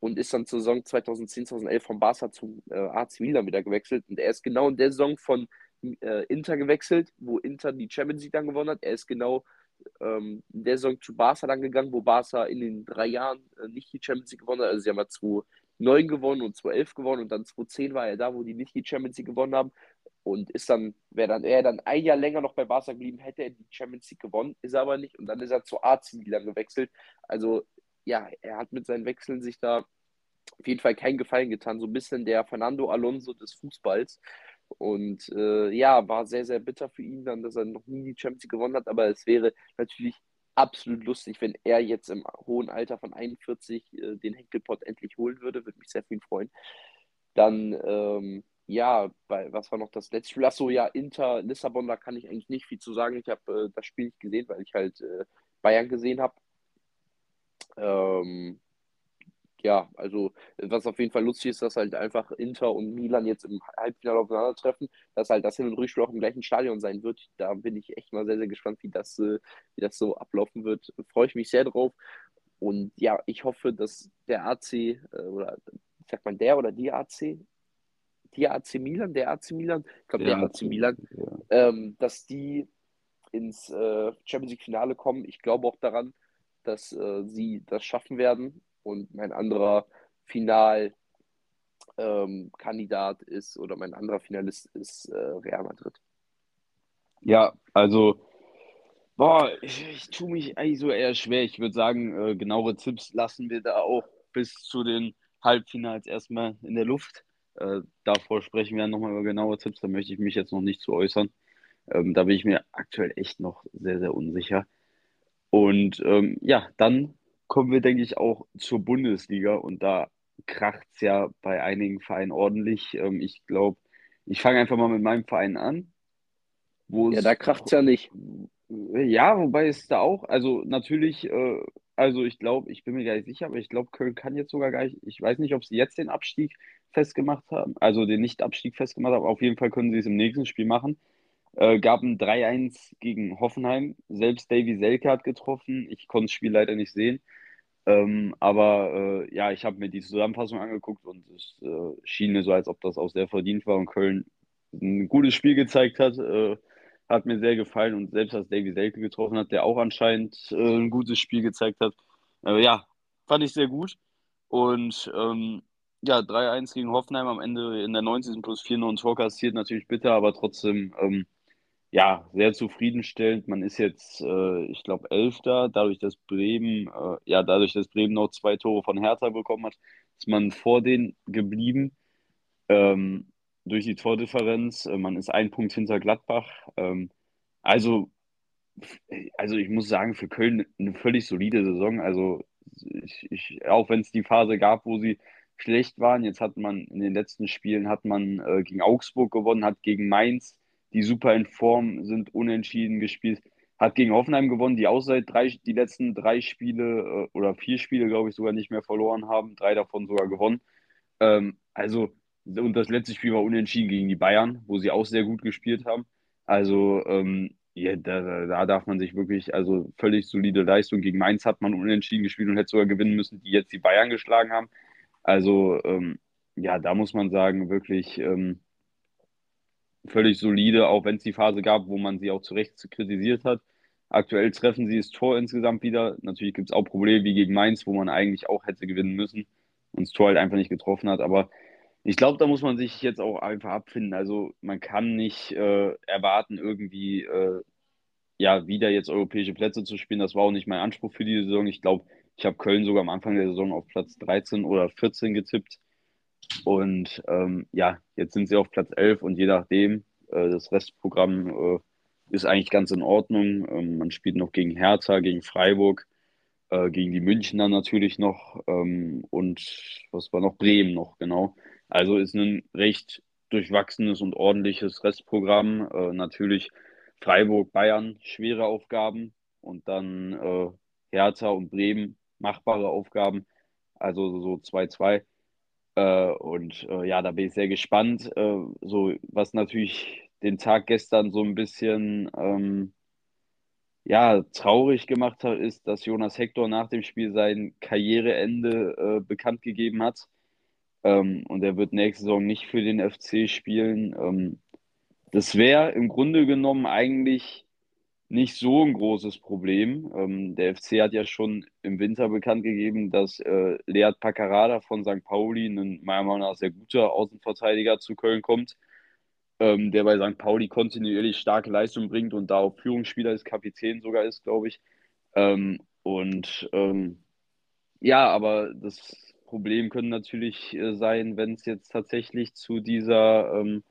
und ist dann zur Saison 2010, 2011 von Barca zu äh, AC Milan wieder gewechselt. Und er ist genau in der Saison von äh, Inter gewechselt, wo Inter die Champions League dann gewonnen hat. Er ist genau ähm, in der Saison zu Barca dann gegangen, wo Barca in den drei Jahren äh, nicht die Champions League gewonnen hat. Also sie haben ja 2009 gewonnen und 2011 gewonnen. Und dann 2010 war er da, wo die nicht die Champions League gewonnen haben. Und ist dann, wäre dann er dann ein Jahr länger noch bei Barca geblieben, hätte er die Champions League gewonnen, ist er aber nicht. Und dann ist er zu AC Milan gewechselt. Also ja, er hat mit seinen Wechseln sich da auf jeden Fall keinen Gefallen getan, so ein bisschen der Fernando Alonso des Fußballs. Und äh, ja, war sehr, sehr bitter für ihn dann, dass er noch nie die Champions League gewonnen hat, aber es wäre natürlich absolut lustig, wenn er jetzt im hohen Alter von 41 äh, den Henkelpot endlich holen würde, würde mich sehr viel freuen. Dann, ähm, ja, bei, was war noch das letzte Spiel? Achso, ja, Inter, Lissabon, da kann ich eigentlich nicht viel zu sagen. Ich habe äh, das Spiel nicht gesehen, weil ich halt äh, Bayern gesehen habe. Ähm, ja, also was auf jeden Fall lustig ist, dass halt einfach Inter und Milan jetzt im Halbfinale aufeinandertreffen, dass halt das Hin- und Rückspiel auch im gleichen Stadion sein wird. Da bin ich echt mal sehr, sehr gespannt, wie das, äh, wie das so ablaufen wird. Freue ich mich sehr drauf. Und ja, ich hoffe, dass der AC, äh, oder sagt man der oder die AC, die AC Milan, der AC Milan, ich glaube der AC Milan, ja. ähm, dass die ins äh, Champions League Finale kommen. Ich glaube auch daran, dass äh, sie das schaffen werden und mein anderer Finalkandidat ähm, ist oder mein anderer Finalist ist äh, Real Madrid. Ja, also, boah, ich, ich tue mich eigentlich so eher schwer. Ich würde sagen, äh, genauere Tipps lassen wir da auch bis zu den Halbfinals erstmal in der Luft. Äh, davor sprechen wir nochmal über genaue Tipps. Da möchte ich mich jetzt noch nicht zu äußern. Ähm, da bin ich mir aktuell echt noch sehr, sehr unsicher. Und ähm, ja, dann kommen wir, denke ich, auch zur Bundesliga und da kracht es ja bei einigen Vereinen ordentlich. Ähm, ich glaube, ich fange einfach mal mit meinem Verein an. ja, da kracht es ja nicht. Ja, wobei es da auch, also natürlich, äh, also ich glaube, ich bin mir gar nicht sicher, aber ich glaube, Köln kann jetzt sogar gar nicht, ich weiß nicht, ob sie jetzt den Abstieg festgemacht haben, also den Nicht-Abstieg festgemacht haben, auf jeden Fall können sie es im nächsten Spiel machen. Äh, gab ein 3-1 gegen Hoffenheim. Selbst Davy Selke hat getroffen. Ich konnte das Spiel leider nicht sehen. Ähm, aber äh, ja, ich habe mir die Zusammenfassung angeguckt und es äh, schien mir so, als ob das auch sehr verdient war und Köln ein gutes Spiel gezeigt hat. Äh, hat mir sehr gefallen und selbst als Davy Selke getroffen hat, der auch anscheinend äh, ein gutes Spiel gezeigt hat. ja, fand ich sehr gut. Und ähm, ja, 3-1 gegen Hoffenheim am Ende in der 90. plus 4 noch ein Tor kassiert, natürlich bitter, aber trotzdem ähm, ja, sehr zufriedenstellend. Man ist jetzt, äh, ich glaube, Elfter, dadurch, dass Bremen, äh, ja, dadurch, dass Bremen noch zwei Tore von Hertha bekommen hat, ist man vor denen geblieben. Ähm, durch die Tordifferenz. Äh, man ist ein Punkt hinter Gladbach. Ähm, also, also ich muss sagen, für Köln eine völlig solide Saison. Also ich, ich, auch wenn es die Phase gab, wo sie schlecht waren, jetzt hat man in den letzten Spielen hat man äh, gegen Augsburg gewonnen, hat gegen Mainz, die super in Form sind, unentschieden gespielt, hat gegen Hoffenheim gewonnen, die auch seit drei, die letzten drei Spiele äh, oder vier Spiele, glaube ich, sogar nicht mehr verloren haben, drei davon sogar gewonnen. Ähm, also und das letzte Spiel war unentschieden gegen die Bayern, wo sie auch sehr gut gespielt haben. Also ähm, ja, da, da darf man sich wirklich, also völlig solide Leistung. Gegen Mainz hat man unentschieden gespielt und hätte sogar gewinnen müssen, die jetzt die Bayern geschlagen haben. Also ähm, ja, da muss man sagen, wirklich ähm, völlig solide, auch wenn es die Phase gab, wo man sie auch zu Recht kritisiert hat. Aktuell treffen sie das Tor insgesamt wieder. Natürlich gibt es auch Probleme wie gegen Mainz, wo man eigentlich auch hätte gewinnen müssen und das Tor halt einfach nicht getroffen hat. Aber ich glaube, da muss man sich jetzt auch einfach abfinden. Also man kann nicht äh, erwarten, irgendwie äh, ja wieder jetzt europäische Plätze zu spielen. Das war auch nicht mein Anspruch für die Saison. Ich glaube, ich habe Köln sogar am Anfang der Saison auf Platz 13 oder 14 getippt. Und ähm, ja, jetzt sind sie auf Platz 11 und je nachdem, äh, das Restprogramm äh, ist eigentlich ganz in Ordnung. Ähm, man spielt noch gegen Hertha, gegen Freiburg äh, gegen die Münchner natürlich noch ähm, und was war noch? Bremen noch, genau. Also ist ein recht durchwachsenes und ordentliches Restprogramm. Äh, natürlich Freiburg, Bayern, schwere Aufgaben und dann äh, Hertha und Bremen, machbare Aufgaben. Also so 2-2. Äh, und äh, ja, da bin ich sehr gespannt. Äh, so, was natürlich den Tag gestern so ein bisschen ähm, ja, traurig gemacht hat, ist, dass Jonas Hector nach dem Spiel sein Karriereende äh, bekannt gegeben hat. Ähm, und er wird nächste Saison nicht für den FC spielen. Ähm, das wäre im Grunde genommen eigentlich nicht so ein großes Problem. Ähm, der FC hat ja schon im Winter bekannt gegeben, dass äh, Lead Paccarada von St. Pauli, ein meiner Meinung nach sehr guter Außenverteidiger, zu Köln kommt ähm, der bei St. Pauli kontinuierlich starke Leistung bringt und da auch Führungsspieler ist, Kapitän sogar ist, glaube ich. Ähm, und ähm, ja, aber das Problem könnte natürlich äh, sein, wenn es jetzt tatsächlich zu dieser ähm,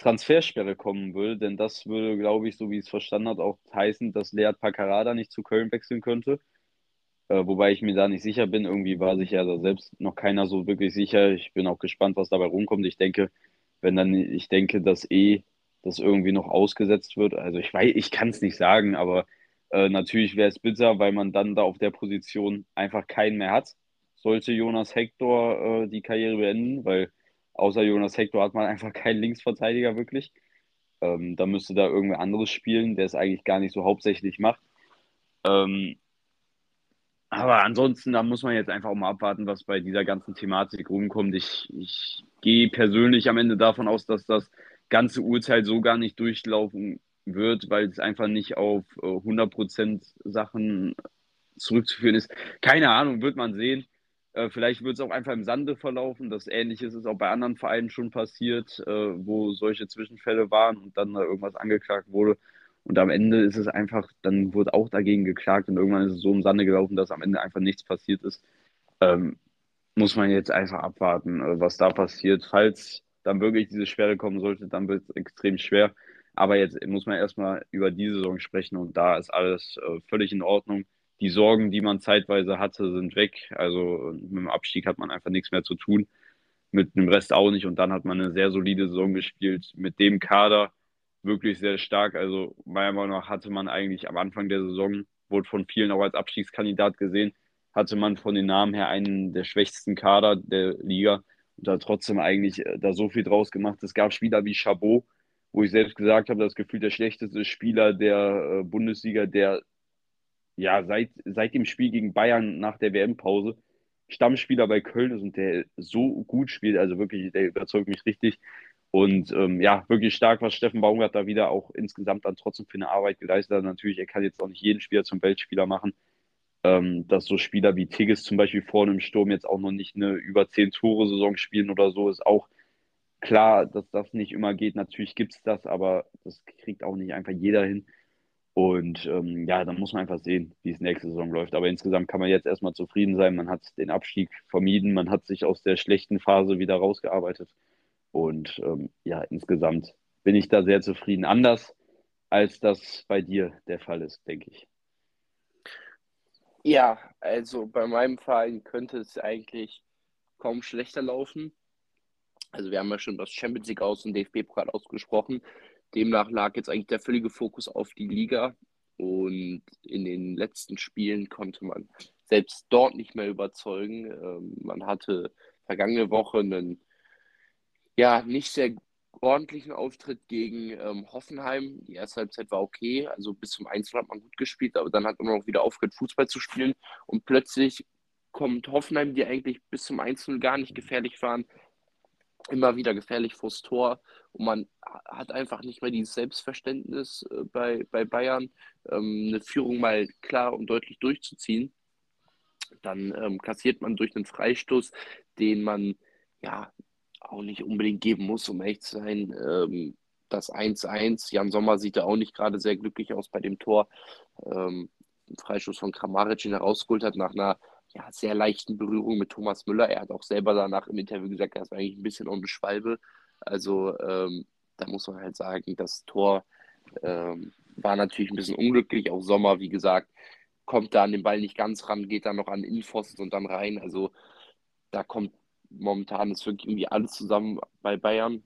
Transfersperre kommen würde, denn das würde, glaube ich, so wie es verstanden hat, auch heißen, dass Lead Paccarada nicht zu Köln wechseln könnte. Äh, wobei ich mir da nicht sicher bin. Irgendwie war sich ja da selbst noch keiner so wirklich sicher. Ich bin auch gespannt, was dabei rumkommt. Ich denke, wenn dann, ich denke, dass eh das irgendwie noch ausgesetzt wird. Also ich weiß, ich kann es nicht sagen, aber äh, natürlich wäre es bitter, weil man dann da auf der Position einfach keinen mehr hat. Sollte Jonas Hector äh, die Karriere beenden, weil außer Jonas Hector hat man einfach keinen Linksverteidiger wirklich. Ähm, da müsste da irgendwer anderes spielen, der es eigentlich gar nicht so hauptsächlich macht. Ähm, aber ansonsten, da muss man jetzt einfach mal abwarten, was bei dieser ganzen Thematik rumkommt. Ich, ich gehe persönlich am Ende davon aus, dass das ganze Urteil so gar nicht durchlaufen wird, weil es einfach nicht auf 100% äh, Sachen zurückzuführen ist. Keine Ahnung, wird man sehen. Äh, vielleicht wird es auch einfach im Sande verlaufen. Das Ähnliches ist auch bei anderen Vereinen schon passiert, äh, wo solche Zwischenfälle waren und dann da irgendwas angeklagt wurde. Und am Ende ist es einfach, dann wurde auch dagegen geklagt und irgendwann ist es so im Sande gelaufen, dass am Ende einfach nichts passiert ist. Ähm, muss man jetzt einfach abwarten, äh, was da passiert. Falls dann wirklich diese Schwere kommen sollte, dann wird es extrem schwer. Aber jetzt muss man erstmal über die Saison sprechen und da ist alles äh, völlig in Ordnung. Die Sorgen, die man zeitweise hatte, sind weg. Also mit dem Abstieg hat man einfach nichts mehr zu tun. Mit dem Rest auch nicht. Und dann hat man eine sehr solide Saison gespielt. Mit dem Kader, wirklich sehr stark. Also meiner Meinung nach hatte man eigentlich am Anfang der Saison, wurde von vielen auch als Abstiegskandidat gesehen, hatte man von den Namen her einen der schwächsten Kader der Liga und hat trotzdem eigentlich äh, da so viel draus gemacht. Es gab Spieler wie Chabot, wo ich selbst gesagt habe, das Gefühl der schlechteste Spieler der äh, Bundesliga, der ja seit, seit dem Spiel gegen Bayern nach der WM-Pause Stammspieler bei Köln ist und der so gut spielt, also wirklich, der überzeugt mich richtig. Und ähm, ja, wirklich stark, was Steffen Baumgart da wieder auch insgesamt dann trotzdem für eine Arbeit geleistet hat. Natürlich, er kann jetzt auch nicht jeden Spieler zum Weltspieler machen. ähm, dass so Spieler wie Tigges zum Beispiel vorne im Sturm jetzt auch noch nicht eine über 10 Tore Saison spielen oder so, ist auch klar, dass das nicht immer geht. Natürlich gibt es das, aber das kriegt auch nicht einfach jeder hin. Und ähm, ja, dann muss man einfach sehen, wie es nächste Saison läuft. Aber insgesamt kann man jetzt erstmal zufrieden sein. Man hat den Abstieg vermieden, man hat sich aus der schlechten Phase wieder rausgearbeitet. Und ähm, ja, insgesamt bin ich da sehr zufrieden. Anders als das bei dir der Fall ist, denke ich. Ja, also bei meinem Verein könnte es eigentlich kaum schlechter laufen. Also wir haben ja schon das Champions League aus und DFB-Pokal ausgesprochen. Demnach lag jetzt eigentlich der völlige Fokus auf die Liga. Und in den letzten Spielen konnte man selbst dort nicht mehr überzeugen. Ähm, man hatte vergangene Woche einen ja, nicht sehr ordentlichen Auftritt gegen ähm, Hoffenheim. Die erste Halbzeit war okay, also bis zum Einzel hat man gut gespielt, aber dann hat man auch wieder aufgehört, Fußball zu spielen. Und plötzlich kommt Hoffenheim, die eigentlich bis zum Einzel gar nicht gefährlich waren, immer wieder gefährlich vors Tor. Und man hat einfach nicht mehr dieses Selbstverständnis äh, bei, bei Bayern, ähm, eine Führung mal klar und deutlich durchzuziehen. Dann ähm, kassiert man durch einen Freistoß, den man ja auch nicht unbedingt geben muss, um echt zu sein. Ähm, das 1-1, Jan Sommer sieht da auch nicht gerade sehr glücklich aus bei dem Tor. Ähm, Freistoß von Kramaric, den er rausgeholt hat nach einer ja, sehr leichten Berührung mit Thomas Müller. Er hat auch selber danach im Interview gesagt, das war eigentlich ein bisschen ohne Schwalbe. Also ähm, da muss man halt sagen, das Tor ähm, war natürlich ein bisschen unglücklich. Auch Sommer, wie gesagt, kommt da an den Ball nicht ganz ran, geht dann noch an Innenpfosten und dann rein. Also da kommt momentan ist wirklich irgendwie alles zusammen bei Bayern.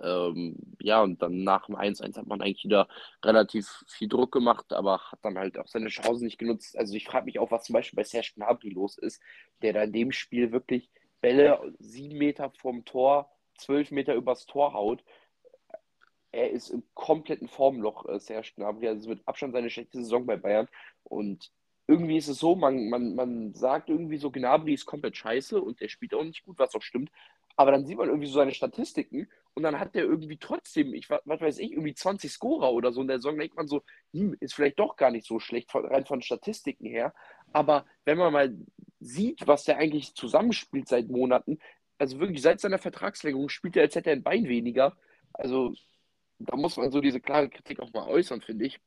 Ähm, ja, und dann nach dem 1-1 hat man eigentlich wieder relativ viel Druck gemacht, aber hat dann halt auch seine Chancen nicht genutzt. Also ich frage mich auch, was zum Beispiel bei Serge Gnabry los ist, der da in dem Spiel wirklich Bälle sieben Meter vom Tor, zwölf Meter übers Tor haut. Er ist im kompletten Formloch, äh, Serge Gnabry. Also es wird Abstand seine schlechte Saison bei Bayern. Und irgendwie ist es so, man, man, man sagt irgendwie so, Gnabry ist komplett scheiße und der spielt auch nicht gut, was auch stimmt. Aber dann sieht man irgendwie so seine Statistiken und dann hat der irgendwie trotzdem, ich was weiß ich, irgendwie 20 Scorer oder so in der Saison, denkt man so, hm, ist vielleicht doch gar nicht so schlecht, rein von Statistiken her. Aber wenn man mal sieht, was der eigentlich zusammenspielt seit Monaten, also wirklich seit seiner Vertragslängerung spielt er, als hätte er ein Bein weniger. Also da muss man so diese klare Kritik auch mal äußern, finde ich.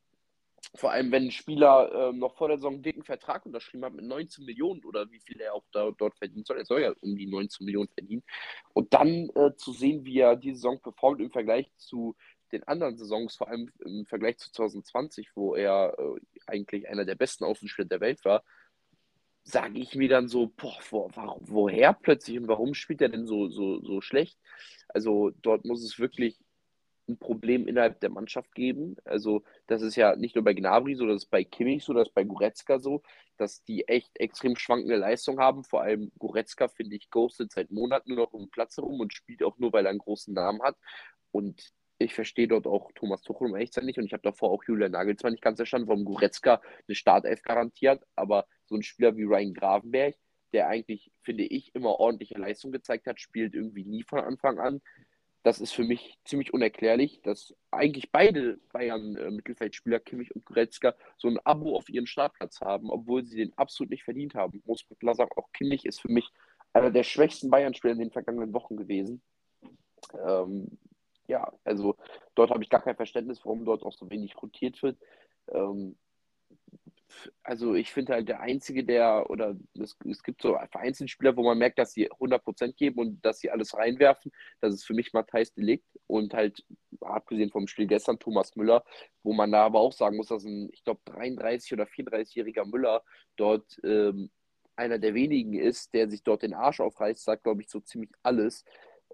Vor allem, wenn ein Spieler äh, noch vor der Saison einen dicken Vertrag unterschrieben hat mit 19 Millionen oder wie viel er auch da, dort verdienen soll. Er soll ja um die 19 Millionen verdienen. Und dann äh, zu sehen, wie er diese Saison performt im Vergleich zu den anderen Saisons, vor allem im Vergleich zu 2020, wo er äh, eigentlich einer der besten Außenspieler der Welt war, sage ich mir dann so, boah, wo, woher plötzlich und warum spielt er denn so, so, so schlecht? Also dort muss es wirklich ein Problem innerhalb der Mannschaft geben. Also das ist ja nicht nur bei Gnabry so, das ist bei Kimmich so, das ist bei Goretzka so, dass die echt extrem schwankende Leistung haben. Vor allem Goretzka, finde ich, ghostet seit Monaten nur noch um Platz herum und spielt auch nur, weil er einen großen Namen hat. Und ich verstehe dort auch Thomas Tuchel um echt nicht und ich habe davor auch Julian Nagelsmann nicht ganz verstanden, warum Goretzka eine Startelf garantiert, aber so ein Spieler wie Ryan Gravenberg, der eigentlich, finde ich, immer ordentliche Leistung gezeigt hat, spielt irgendwie nie von Anfang an das ist für mich ziemlich unerklärlich, dass eigentlich beide Bayern-Mittelfeldspieler, Kimmich und Goretzka, so ein Abo auf ihren Startplatz haben, obwohl sie den absolut nicht verdient haben. Muss man klar sagen, auch Kimmich ist für mich einer der schwächsten Bayern-Spieler in den vergangenen Wochen gewesen. Ähm, ja, also dort habe ich gar kein Verständnis, warum dort auch so wenig rotiert wird. Ähm, also ich finde halt der Einzige, der, oder es, es gibt so vereinzelte Spieler, wo man merkt, dass sie 100% geben und dass sie alles reinwerfen. Das ist für mich Matthijs Delikt und halt, abgesehen vom Spiel gestern, Thomas Müller, wo man da aber auch sagen muss, dass ein, ich glaube, 33- oder 34-jähriger Müller dort ähm, einer der wenigen ist, der sich dort den Arsch aufreißt, sagt, glaube ich, so ziemlich alles.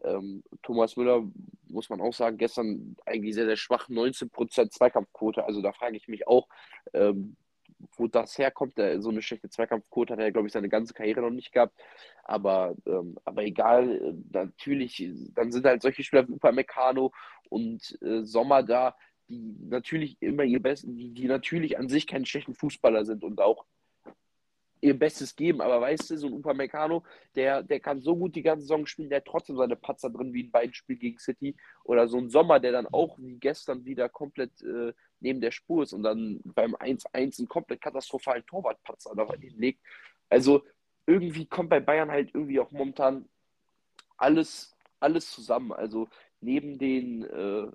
Ähm, Thomas Müller, muss man auch sagen, gestern eigentlich sehr, sehr schwach, 19% Zweikampfquote. Also da frage ich mich auch, ähm, wo das herkommt. Der, so eine schlechte Zweikampfquote hat er, glaube ich, seine ganze Karriere noch nicht gehabt. Aber, ähm, aber egal, äh, natürlich, dann sind halt solche Spieler wie Upamecano und äh, Sommer da, die natürlich immer ihr Besten, die, die natürlich an sich keine schlechten Fußballer sind und auch ihr Bestes geben. Aber weißt du, so ein Upamecano, der, der kann so gut die ganze Saison spielen, der hat trotzdem seine Patzer drin, wie in beiden Spielen gegen City. Oder so ein Sommer, der dann auch wie gestern wieder komplett äh, neben der Spur ist und dann beim 1-1 einen komplett katastrophalen Torwartpatzer da hinlegt. Also irgendwie kommt bei Bayern halt irgendwie auch momentan alles, alles zusammen. Also neben den äh,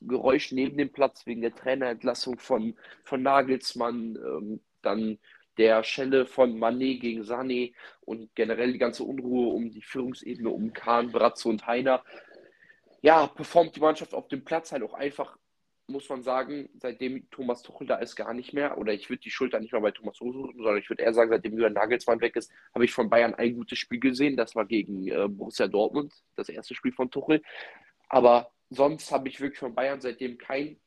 Geräuschen neben dem Platz wegen der Trainerentlassung von, von Nagelsmann, ähm, dann der Schelle von Manet gegen Sané und generell die ganze Unruhe um die Führungsebene um Kahn, Bratzo und Heiner. Ja, performt die Mannschaft auf dem Platz halt auch einfach, muss man sagen, seitdem Thomas Tuchel da ist, gar nicht mehr. Oder ich würde die Schuld nicht mal bei Thomas Tuchel suchen, sondern ich würde eher sagen, seitdem Julian Nagelsmann weg ist, habe ich von Bayern ein gutes Spiel gesehen. Das war gegen äh, Borussia Dortmund, das erste Spiel von Tuchel. Aber sonst habe ich wirklich von Bayern seitdem kein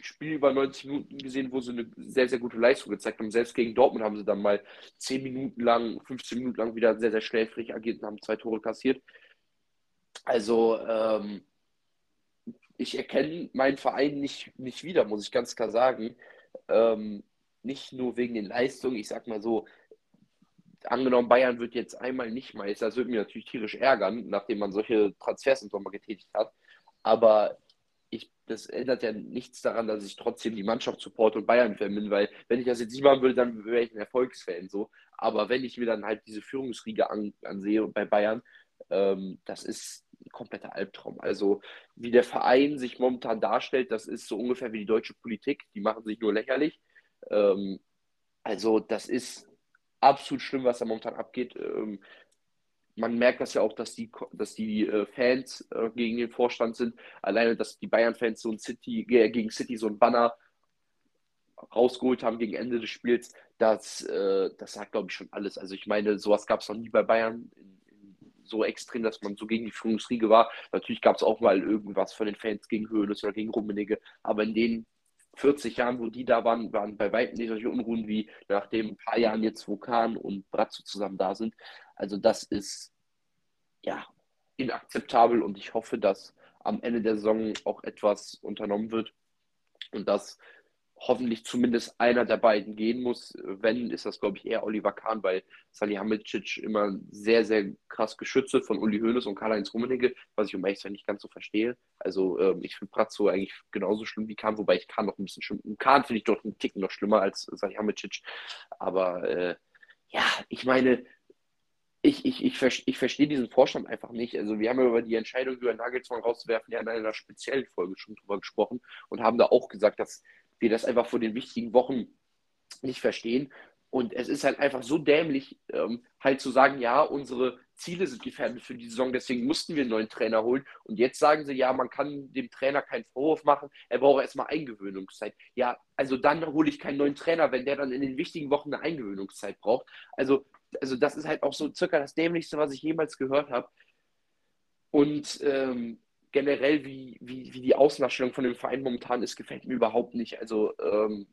Spiel über 90 Minuten gesehen, wo sie eine sehr, sehr gute Leistung gezeigt haben. Selbst gegen Dortmund haben sie dann mal 10 Minuten lang, 15 Minuten lang wieder sehr, sehr schläfrig agiert und haben zwei Tore kassiert. Also, ähm, ich erkenne meinen Verein nicht, nicht wieder, muss ich ganz klar sagen. Ähm, nicht nur wegen den Leistungen, ich sag mal so, angenommen, Bayern wird jetzt einmal nicht Meister, das würde mich natürlich tierisch ärgern, nachdem man solche Transfers im Sommer getätigt hat. Aber ich, das ändert ja nichts daran, dass ich trotzdem die Mannschaft supporte und Bayern-Fan bin, weil wenn ich das jetzt nicht machen würde, dann wäre ich ein Erfolgsfan so. Aber wenn ich mir dann halt diese Führungsriege an, ansehe bei Bayern, ähm, das ist ein kompletter Albtraum. Also wie der Verein sich momentan darstellt, das ist so ungefähr wie die deutsche Politik. Die machen sich nur lächerlich. Ähm, also das ist absolut schlimm, was da momentan abgeht. Ähm, man merkt das ja auch, dass die, dass die äh, Fans äh, gegen den Vorstand sind. Alleine, dass die Bayern-Fans so ein City, gegen City so ein Banner rausgeholt haben gegen Ende des Spiels, das, äh, das sagt, glaube ich, schon alles. Also ich meine, sowas gab es noch nie bei Bayern in, so extrem, dass man so gegen die Führungsriege war. Natürlich gab es auch mal irgendwas von den Fans gegen Höhles oder gegen Rummenigge, aber in den 40 Jahren, wo die da waren, waren bei weitem nicht solche Unruhen wie nach den paar Jahren jetzt, wo Kahn und Bratzo zusammen da sind. Also das ist ja inakzeptabel und ich hoffe, dass am Ende der Saison auch etwas unternommen wird und dass hoffentlich zumindest einer der beiden gehen muss. Wenn, ist das, glaube ich, eher Oliver Kahn, weil Salihamidzic immer sehr, sehr krass geschützt von Uli Hoeneß und Karl-Heinz Rummenigge, was ich um ehrlich nicht ganz so verstehe. Also ähm, ich finde Pratzo eigentlich genauso schlimm wie Kahn, wobei ich Kahn noch ein bisschen schlimm. Kahn finde ich doch einen Ticken noch schlimmer als Salihamidzic. Aber äh, ja, ich meine, ich, ich, ich, ich verstehe diesen Vorstand einfach nicht. Also wir haben ja über die Entscheidung, über Nagelsmann rauszuwerfen, ja in einer speziellen Folge schon drüber gesprochen und haben da auch gesagt, dass wir das einfach vor den wichtigen Wochen nicht verstehen. Und es ist halt einfach so dämlich, ähm, halt zu sagen, ja, unsere Ziele sind gefährdet für die Saison, deswegen mussten wir einen neuen Trainer holen. Und jetzt sagen sie, ja, man kann dem Trainer keinen Vorwurf machen, er braucht erstmal Eingewöhnungszeit. Ja, also dann hole ich keinen neuen Trainer, wenn der dann in den wichtigen Wochen eine Eingewöhnungszeit braucht. Also, also das ist halt auch so circa das Dämlichste, was ich jemals gehört habe. Und ähm, generell, wie, wie, wie die Außendarstellung von dem Verein momentan ist, gefällt mir überhaupt nicht. Also, ähm,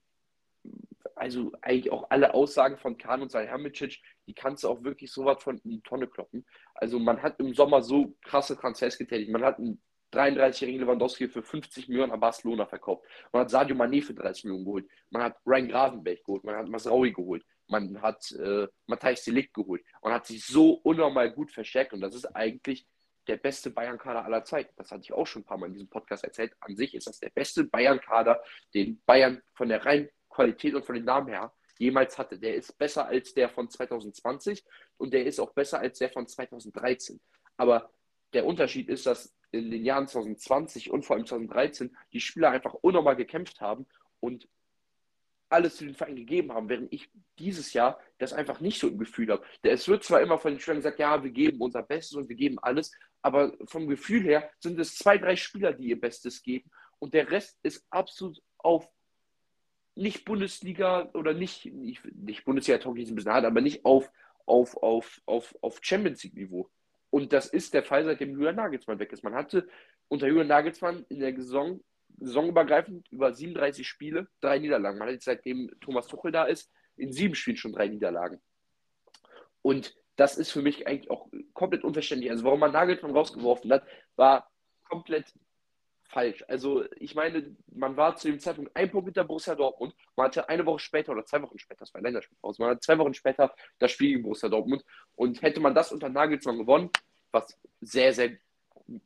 also eigentlich auch alle Aussagen von Kahn und Salihamidzic, die kannst du auch wirklich so was von in die Tonne kloppen. Also man hat im Sommer so krasse Transfers getätigt. Man hat einen 33-jährigen Lewandowski für 50 Millionen an Barcelona verkauft. Man hat Sadio Mané für 30 Millionen geholt. Man hat Ryan Gravenberg geholt. Man hat Masraui geholt. Man hat äh, Matthijs Delikt geholt. Man hat sich so unnormal gut verstärkt. Und das ist eigentlich der beste Bayern-Kader aller Zeiten. Das hatte ich auch schon ein paar Mal in diesem Podcast erzählt. An sich ist das der beste Bayern-Kader, den Bayern von der reinen Qualität und von den Namen her jemals hatte. Der ist besser als der von 2020 und der ist auch besser als der von 2013. Aber der Unterschied ist, dass in den Jahren 2020 und vor allem 2013 die Spieler einfach unnormal gekämpft haben und alles für den Verein gegeben haben, während ich dieses Jahr das einfach nicht so im Gefühl habe. Es wird zwar immer von den Spielern gesagt, ja, wir geben unser Bestes und wir geben alles, aber vom Gefühl her sind es zwei, drei Spieler, die ihr Bestes geben und der Rest ist absolut auf nicht Bundesliga oder nicht, nicht, nicht Bundesliga tauglich ein bisschen hart, aber nicht auf, auf, auf, auf, auf Champions League-Niveau. Und das ist der Fall, seitdem Julian Nagelsmann weg ist. Man hatte unter Julian Nagelsmann in der Saison saisonübergreifend über 37 Spiele, drei Niederlagen. Man hat jetzt seitdem Thomas Tuchel da ist, in sieben Spielen schon drei Niederlagen. Und das ist für mich eigentlich auch komplett unverständlich. Also warum man Nagelsmann rausgeworfen hat, war komplett falsch. Also ich meine, man war zu dem Zeitpunkt ein Punkt hinter Borussia Dortmund. Man hatte eine Woche später oder zwei Wochen später, das war ein Länderspiel raus, man hatte zwei Wochen später das Spiel gegen Borussia Dortmund. Und hätte man das unter Nagelsmann gewonnen, was sehr, sehr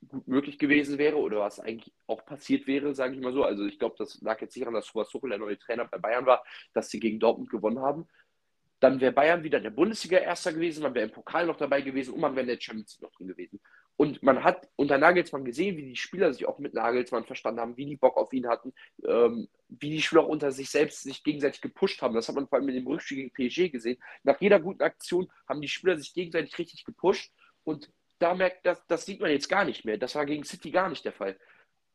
gut möglich gewesen wäre oder was eigentlich auch passiert wäre, sage ich mal so. Also ich glaube, das lag jetzt nicht an, dass Thomas Tuchel der neue Trainer bei Bayern war, dass sie gegen Dortmund gewonnen haben. Dann wäre Bayern wieder der Bundesliga Erster gewesen, man wäre im Pokal noch dabei gewesen und man wäre in der Champions League noch drin gewesen. Und man hat unter Nagelsmann gesehen, wie die Spieler sich auch mit Nagelsmann verstanden haben, wie die Bock auf ihn hatten, ähm, wie die Spieler auch unter sich selbst sich gegenseitig gepusht haben. Das hat man vor allem mit dem Rückspiel gegen PSG gesehen. Nach jeder guten Aktion haben die Spieler sich gegenseitig richtig gepusht und da merkt das, das sieht man jetzt gar nicht mehr. Das war gegen City gar nicht der Fall.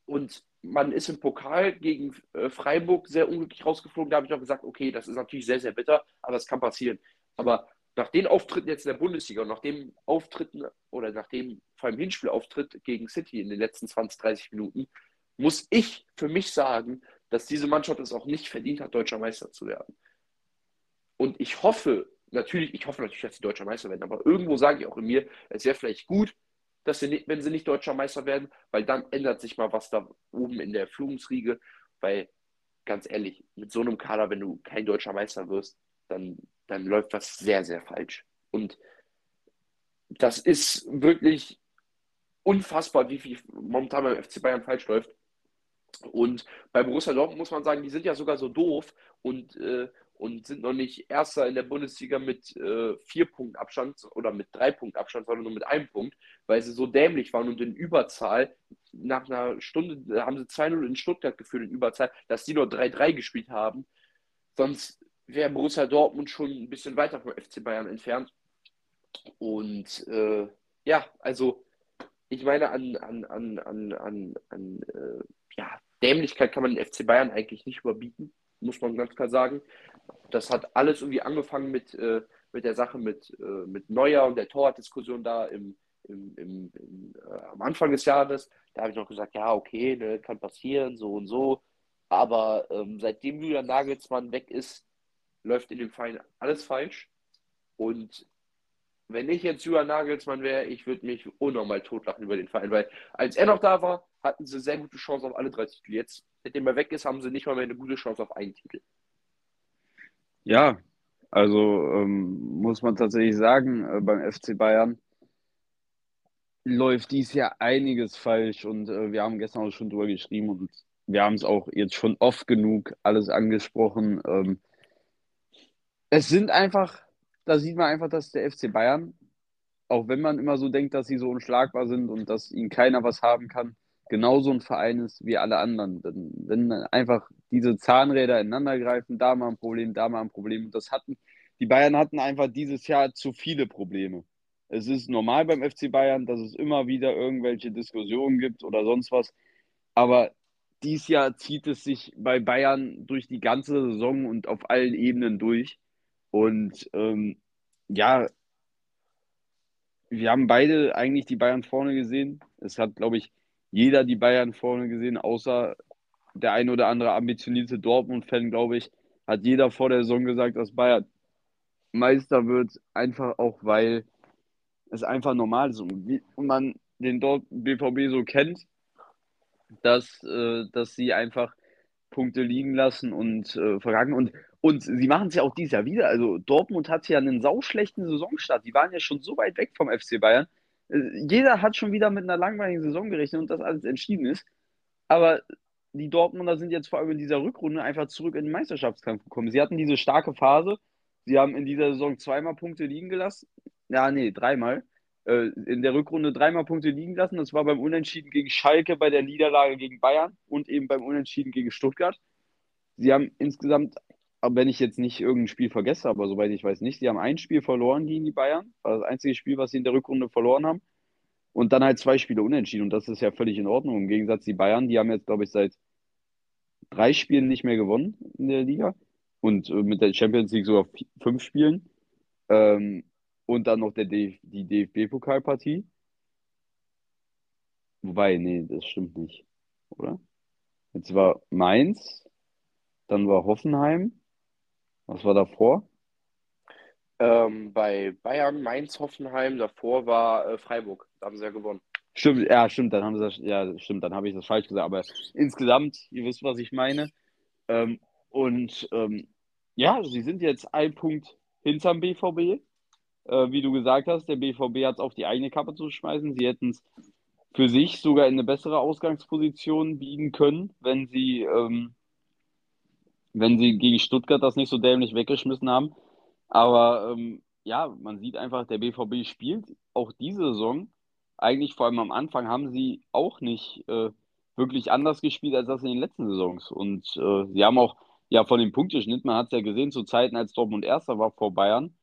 Und man ist im Pokal gegen äh, Freiburg sehr unglücklich rausgeflogen. Da habe ich auch gesagt, okay, das ist natürlich sehr, sehr bitter, aber es kann passieren. Aber nach den Auftritten jetzt in der Bundesliga und nach dem Auftritten oder nach dem vor allem Hinspielauftritt gegen City in den letzten 20, 30 Minuten, muss ich für mich sagen, dass diese Mannschaft es auch nicht verdient hat, deutscher Meister zu werden. Und ich hoffe, natürlich, ich hoffe natürlich, dass sie deutscher Meister werden, aber irgendwo sage ich auch in mir, es wäre vielleicht gut, dass sie nicht, wenn sie nicht deutscher Meister werden, weil dann ändert sich mal was da oben in der Führungsriege, weil ganz ehrlich, mit so einem Kader, wenn du kein deutscher Meister wirst, dann, dann läuft was sehr, sehr falsch. Und das ist wirklich unfassbar, wie viel momentan beim FC Bayern falsch läuft. Und bei Borussia Dortmund muss man sagen, die sind ja sogar so doof und, äh, und sind noch nicht Erster in der Bundesliga mit äh, vier Punkten Abstand oder mit drei Punkten Abstand, sondern nur mit einem Punkt, weil sie so dämlich waren und in Überzahl, nach einer Stunde haben sie 2-0 in Stuttgart geführt in Überzahl, dass die nur 3-3 gespielt haben. Sonst wäre Borussia Dortmund schon ein bisschen weiter vom FC Bayern entfernt. Und äh, ja, also ich meine, an, an, an, an, an, an äh, ja, Dämlichkeit kann man den FC Bayern eigentlich nicht überbieten, muss man ganz klar sagen. Das hat alles irgendwie angefangen mit, äh, mit der Sache mit, äh, mit Neuer und der Torwartdiskussion da im, im, im, im äh, am Anfang des Jahres. Da habe ich noch gesagt, ja, okay, ne, kann passieren, so und so. Aber ähm, seitdem Julian Nagelsmann weg ist, läuft in dem Verein alles falsch. Und wenn ich jetzt Julian Nagelsmann wäre, ich würde mich unnormal totlachen über den Verein, weil als er noch da war, hatten sie sehr gute Chance auf alle drei Titel. Jetzt, seitdem er weg ist, haben sie nicht mal mehr eine gute Chance auf einen Titel. Ja, also ähm, muss man tatsächlich sagen, äh, beim FC Bayern läuft dies Jahr einiges falsch und äh, wir haben gestern auch schon drüber geschrieben und wir haben es auch jetzt schon oft genug alles angesprochen. Ähm, es sind einfach, da sieht man einfach, dass der FC Bayern, auch wenn man immer so denkt, dass sie so unschlagbar sind und dass ihnen keiner was haben kann, genauso ein Verein ist wie alle anderen. Denn, wenn einfach diese Zahnräder ineinander greifen, da mal ein Problem, da mal ein Problem. Und das hatten, die Bayern hatten einfach dieses Jahr zu viele Probleme. Es ist normal beim FC Bayern, dass es immer wieder irgendwelche Diskussionen gibt oder sonst was. Aber dieses Jahr zieht es sich bei Bayern durch die ganze Saison und auf allen Ebenen durch. Und ähm, ja, wir haben beide eigentlich die Bayern vorne gesehen. Es hat, glaube ich, jeder die Bayern vorne gesehen, außer der ein oder andere ambitionierte Dortmund-Fan, glaube ich, hat jeder vor der Saison gesagt, dass Bayern Meister wird, einfach auch, weil es einfach normal ist und man den dort BVB so kennt, dass, äh, dass sie einfach Punkte liegen lassen und äh, verkacken. Und, und sie machen es ja auch dieses Jahr wieder. Also Dortmund hat ja einen sauschlechten Saisonstart. Die waren ja schon so weit weg vom FC Bayern. Jeder hat schon wieder mit einer langweiligen Saison gerechnet und das alles entschieden ist. Aber die Dortmunder sind jetzt vor allem in dieser Rückrunde einfach zurück in den Meisterschaftskampf gekommen. Sie hatten diese starke Phase. Sie haben in dieser Saison zweimal Punkte liegen gelassen. Ja, nee, dreimal. Äh, in der Rückrunde dreimal Punkte liegen lassen. Das war beim Unentschieden gegen Schalke, bei der Niederlage gegen Bayern und eben beim Unentschieden gegen Stuttgart. Sie haben insgesamt, wenn ich jetzt nicht irgendein Spiel vergesse, aber soweit ich weiß nicht, sie haben ein Spiel verloren gegen die Bayern. War das einzige Spiel, was sie in der Rückrunde verloren haben. Und dann halt zwei Spiele unentschieden. Und das ist ja völlig in Ordnung. Im Gegensatz die Bayern, die haben jetzt, glaube ich, seit drei Spielen nicht mehr gewonnen in der Liga. Und äh, mit der Champions League sogar fünf Spielen. Ähm, und dann noch der D die DFB-Pokalpartie. Wobei, nee, das stimmt nicht, oder? Jetzt war Mainz, dann war Hoffenheim. Was war davor? Ähm, bei Bayern, Mainz, Hoffenheim, davor war äh, Freiburg. Da haben sie ja gewonnen. Stimmt, ja, stimmt, dann haben sie das, ja, stimmt, dann habe ich das falsch gesagt. Aber insgesamt, ihr wisst, was ich meine. Ähm, und ähm, ja, sie sind jetzt ein Punkt hinterm BVB. Äh, wie du gesagt hast, der BVB hat es auf die eigene Kappe zu schmeißen. Sie hätten es für sich sogar in eine bessere Ausgangsposition biegen können, wenn sie, ähm, wenn sie gegen Stuttgart das nicht so dämlich weggeschmissen haben. Aber ähm, ja, man sieht einfach, der BVB spielt auch diese Saison. Eigentlich vor allem am Anfang haben sie auch nicht äh, wirklich anders gespielt als das in den letzten Saisons. Und äh, sie haben auch ja von dem Punkteschnitt, man hat es ja gesehen, zu Zeiten, als Dortmund Erster war vor Bayern,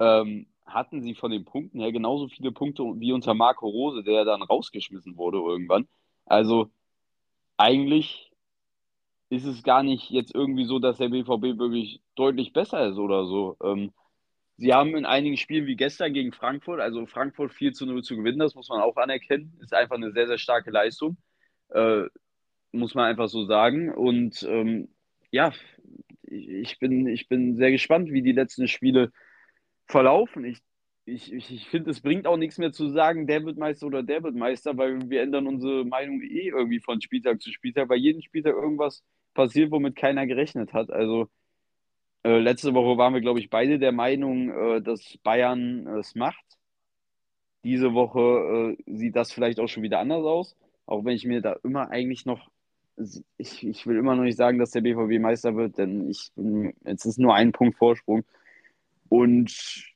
ähm, hatten sie von den Punkten her genauso viele Punkte wie unter Marco Rose, der dann rausgeschmissen wurde irgendwann. Also eigentlich ist es gar nicht jetzt irgendwie so, dass der BVB wirklich deutlich besser ist oder so. Ähm, sie haben in einigen Spielen wie gestern gegen Frankfurt, also Frankfurt 4 zu 0 zu gewinnen, das muss man auch anerkennen, ist einfach eine sehr, sehr starke Leistung. Äh, muss man einfach so sagen. Und ähm, ja, ich bin, ich bin sehr gespannt, wie die letzten Spiele verlaufen. Ich, ich, ich finde, es bringt auch nichts mehr zu sagen, der wird Meister oder der wird Meister, weil wir ändern unsere Meinung eh irgendwie von Spieltag zu Spieltag, weil jeden Spieltag irgendwas passiert, womit keiner gerechnet hat. Also äh, letzte Woche waren wir, glaube ich, beide der Meinung, äh, dass Bayern es macht. Diese Woche äh, sieht das vielleicht auch schon wieder anders aus, auch wenn ich mir da immer eigentlich noch ich, ich will immer noch nicht sagen, dass der BVB Meister wird, denn ich jetzt ist nur ein Punkt Vorsprung. Und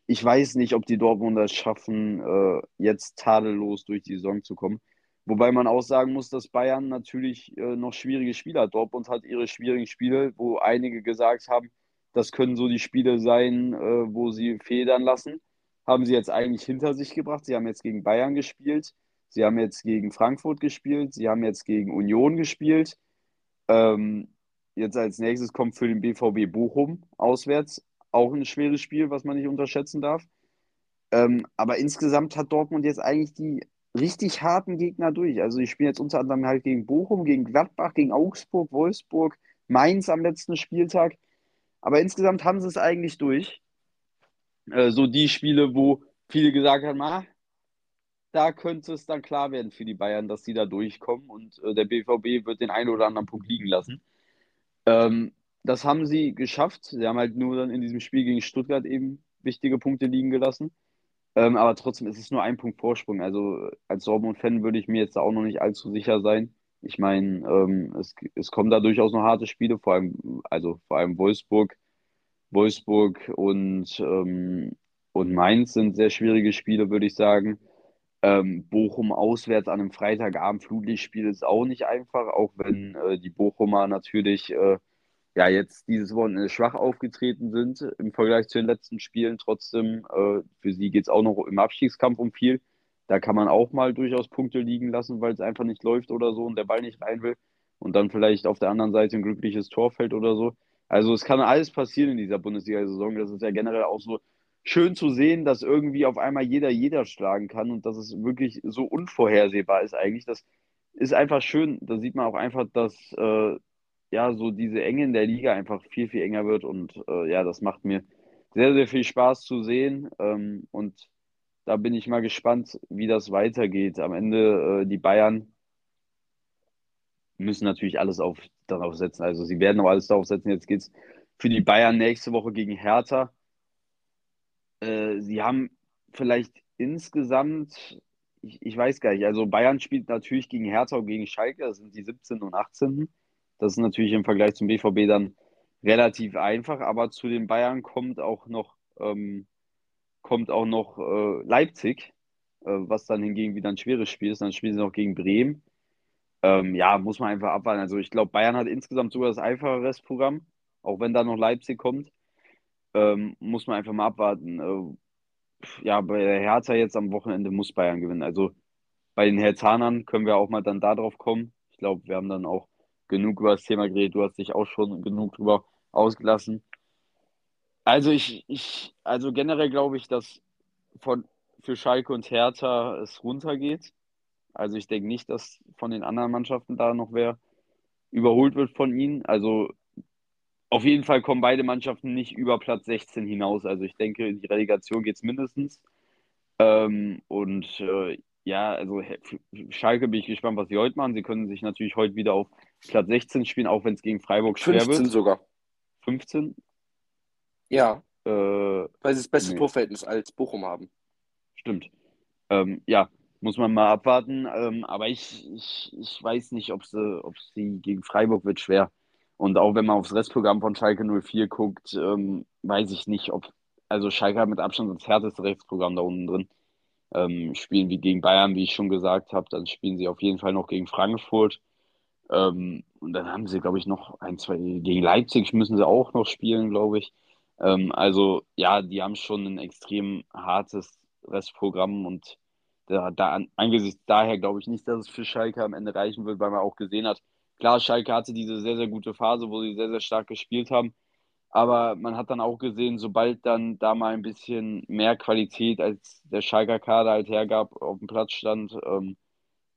ich weiß nicht, ob die Dortmunder es schaffen, äh, jetzt tadellos durch die Saison zu kommen. Wobei man auch sagen muss, dass Bayern natürlich äh, noch schwierige Spiele hat. Dortmund hat ihre schwierigen Spiele, wo einige gesagt haben, das können so die Spiele sein, äh, wo sie federn lassen. Haben sie jetzt eigentlich hinter sich gebracht. Sie haben jetzt gegen Bayern gespielt. Sie haben jetzt gegen Frankfurt gespielt. Sie haben jetzt gegen Union gespielt. Ähm, jetzt als nächstes kommt für den BVB Bochum auswärts. Auch ein schweres Spiel, was man nicht unterschätzen darf. Ähm, aber insgesamt hat Dortmund jetzt eigentlich die richtig harten Gegner durch. Also ich spiele jetzt unter anderem halt gegen Bochum, gegen Gladbach, gegen Augsburg, Wolfsburg, Mainz am letzten Spieltag. Aber insgesamt haben sie es eigentlich durch. Äh, so die Spiele, wo viele gesagt haben, ah, da könnte es dann klar werden für die Bayern, dass sie da durchkommen und äh, der BVB wird den einen oder anderen Punkt liegen lassen. Ähm, das haben sie geschafft. Sie haben halt nur dann in diesem Spiel gegen Stuttgart eben wichtige Punkte liegen gelassen. Ähm, aber trotzdem ist es nur ein Punkt Vorsprung. Also als Dortmund-Fan würde ich mir jetzt auch noch nicht allzu sicher sein. Ich meine, ähm, es, es kommen da durchaus noch harte Spiele, vor allem, also vor allem Wolfsburg. Wolfsburg und, ähm, und Mainz sind sehr schwierige Spiele, würde ich sagen. Ähm, Bochum auswärts an einem Freitagabend Flutlichtspiel ist auch nicht einfach, auch wenn äh, die Bochumer natürlich äh, ja jetzt dieses Wochenende schwach aufgetreten sind im Vergleich zu den letzten Spielen. Trotzdem, äh, für sie geht es auch noch im Abstiegskampf um viel. Da kann man auch mal durchaus Punkte liegen lassen, weil es einfach nicht läuft oder so und der Ball nicht rein will. Und dann vielleicht auf der anderen Seite ein glückliches Tor fällt oder so. Also es kann alles passieren in dieser Bundesliga-Saison. Das ist ja generell auch so schön zu sehen, dass irgendwie auf einmal jeder jeder schlagen kann und dass es wirklich so unvorhersehbar ist eigentlich. Das ist einfach schön. Da sieht man auch einfach, dass äh, ja so diese Enge in der Liga einfach viel, viel enger wird und äh, ja, das macht mir sehr, sehr viel Spaß zu sehen ähm, und da bin ich mal gespannt, wie das weitergeht. Am Ende äh, die Bayern müssen natürlich alles auf, darauf setzen. Also sie werden auch alles darauf setzen. Jetzt geht es für die Bayern nächste Woche gegen Hertha. Äh, sie haben vielleicht insgesamt, ich, ich, weiß gar nicht, also Bayern spielt natürlich gegen Hertha und gegen Schalke, das sind die 17. und 18. Das ist natürlich im Vergleich zum BVB dann relativ einfach, aber zu den Bayern kommt auch noch, ähm, kommt auch noch äh, Leipzig, äh, was dann hingegen wieder ein schweres Spiel ist. Dann spielen sie noch gegen Bremen. Ähm, ja, muss man einfach abwarten. Also ich glaube, Bayern hat insgesamt sogar das einfache Restprogramm, auch wenn da noch Leipzig kommt. Ähm, muss man einfach mal abwarten. Äh, ja, bei der Hertha jetzt am Wochenende muss Bayern gewinnen. Also bei den Herzanern können wir auch mal dann darauf kommen. Ich glaube, wir haben dann auch genug über das Thema geredet. Du hast dich auch schon genug drüber ausgelassen. Also ich, ich, also generell glaube ich, dass von, für Schalke und Hertha es runtergeht. Also ich denke nicht, dass von den anderen Mannschaften da noch wer überholt wird von ihnen. Also auf jeden Fall kommen beide Mannschaften nicht über Platz 16 hinaus. Also ich denke, in die Relegation geht es mindestens. Ähm, und äh, ja, also Schalke bin ich gespannt, was sie heute machen. Sie können sich natürlich heute wieder auf Platz 16 spielen, auch wenn es gegen Freiburg schwer 15 wird. sogar. 15? Ja. Äh, Weil sie das beste nee. Torverhältnis als Bochum haben. Stimmt. Ähm, ja, muss man mal abwarten. Ähm, aber ich, ich, ich weiß nicht, ob sie, ob sie gegen Freiburg wird schwer. Und auch wenn man aufs Restprogramm von Schalke 04 guckt, ähm, weiß ich nicht, ob. Also Schalke hat mit Abstand das härteste Restprogramm da unten drin. Ähm, spielen wie gegen Bayern, wie ich schon gesagt habe. Dann spielen sie auf jeden Fall noch gegen Frankfurt. Ähm, und dann haben sie, glaube ich, noch ein, zwei. Gegen Leipzig müssen sie auch noch spielen, glaube ich. Ähm, also ja, die haben schon ein extrem hartes Restprogramm und da, da angesichts daher glaube ich nicht, dass es für Schalke am Ende reichen wird, weil man auch gesehen hat, klar, Schalke hatte diese sehr, sehr gute Phase, wo sie sehr, sehr stark gespielt haben. Aber man hat dann auch gesehen, sobald dann da mal ein bisschen mehr Qualität als der Schalker Kader halt hergab, auf dem Platz stand, ähm,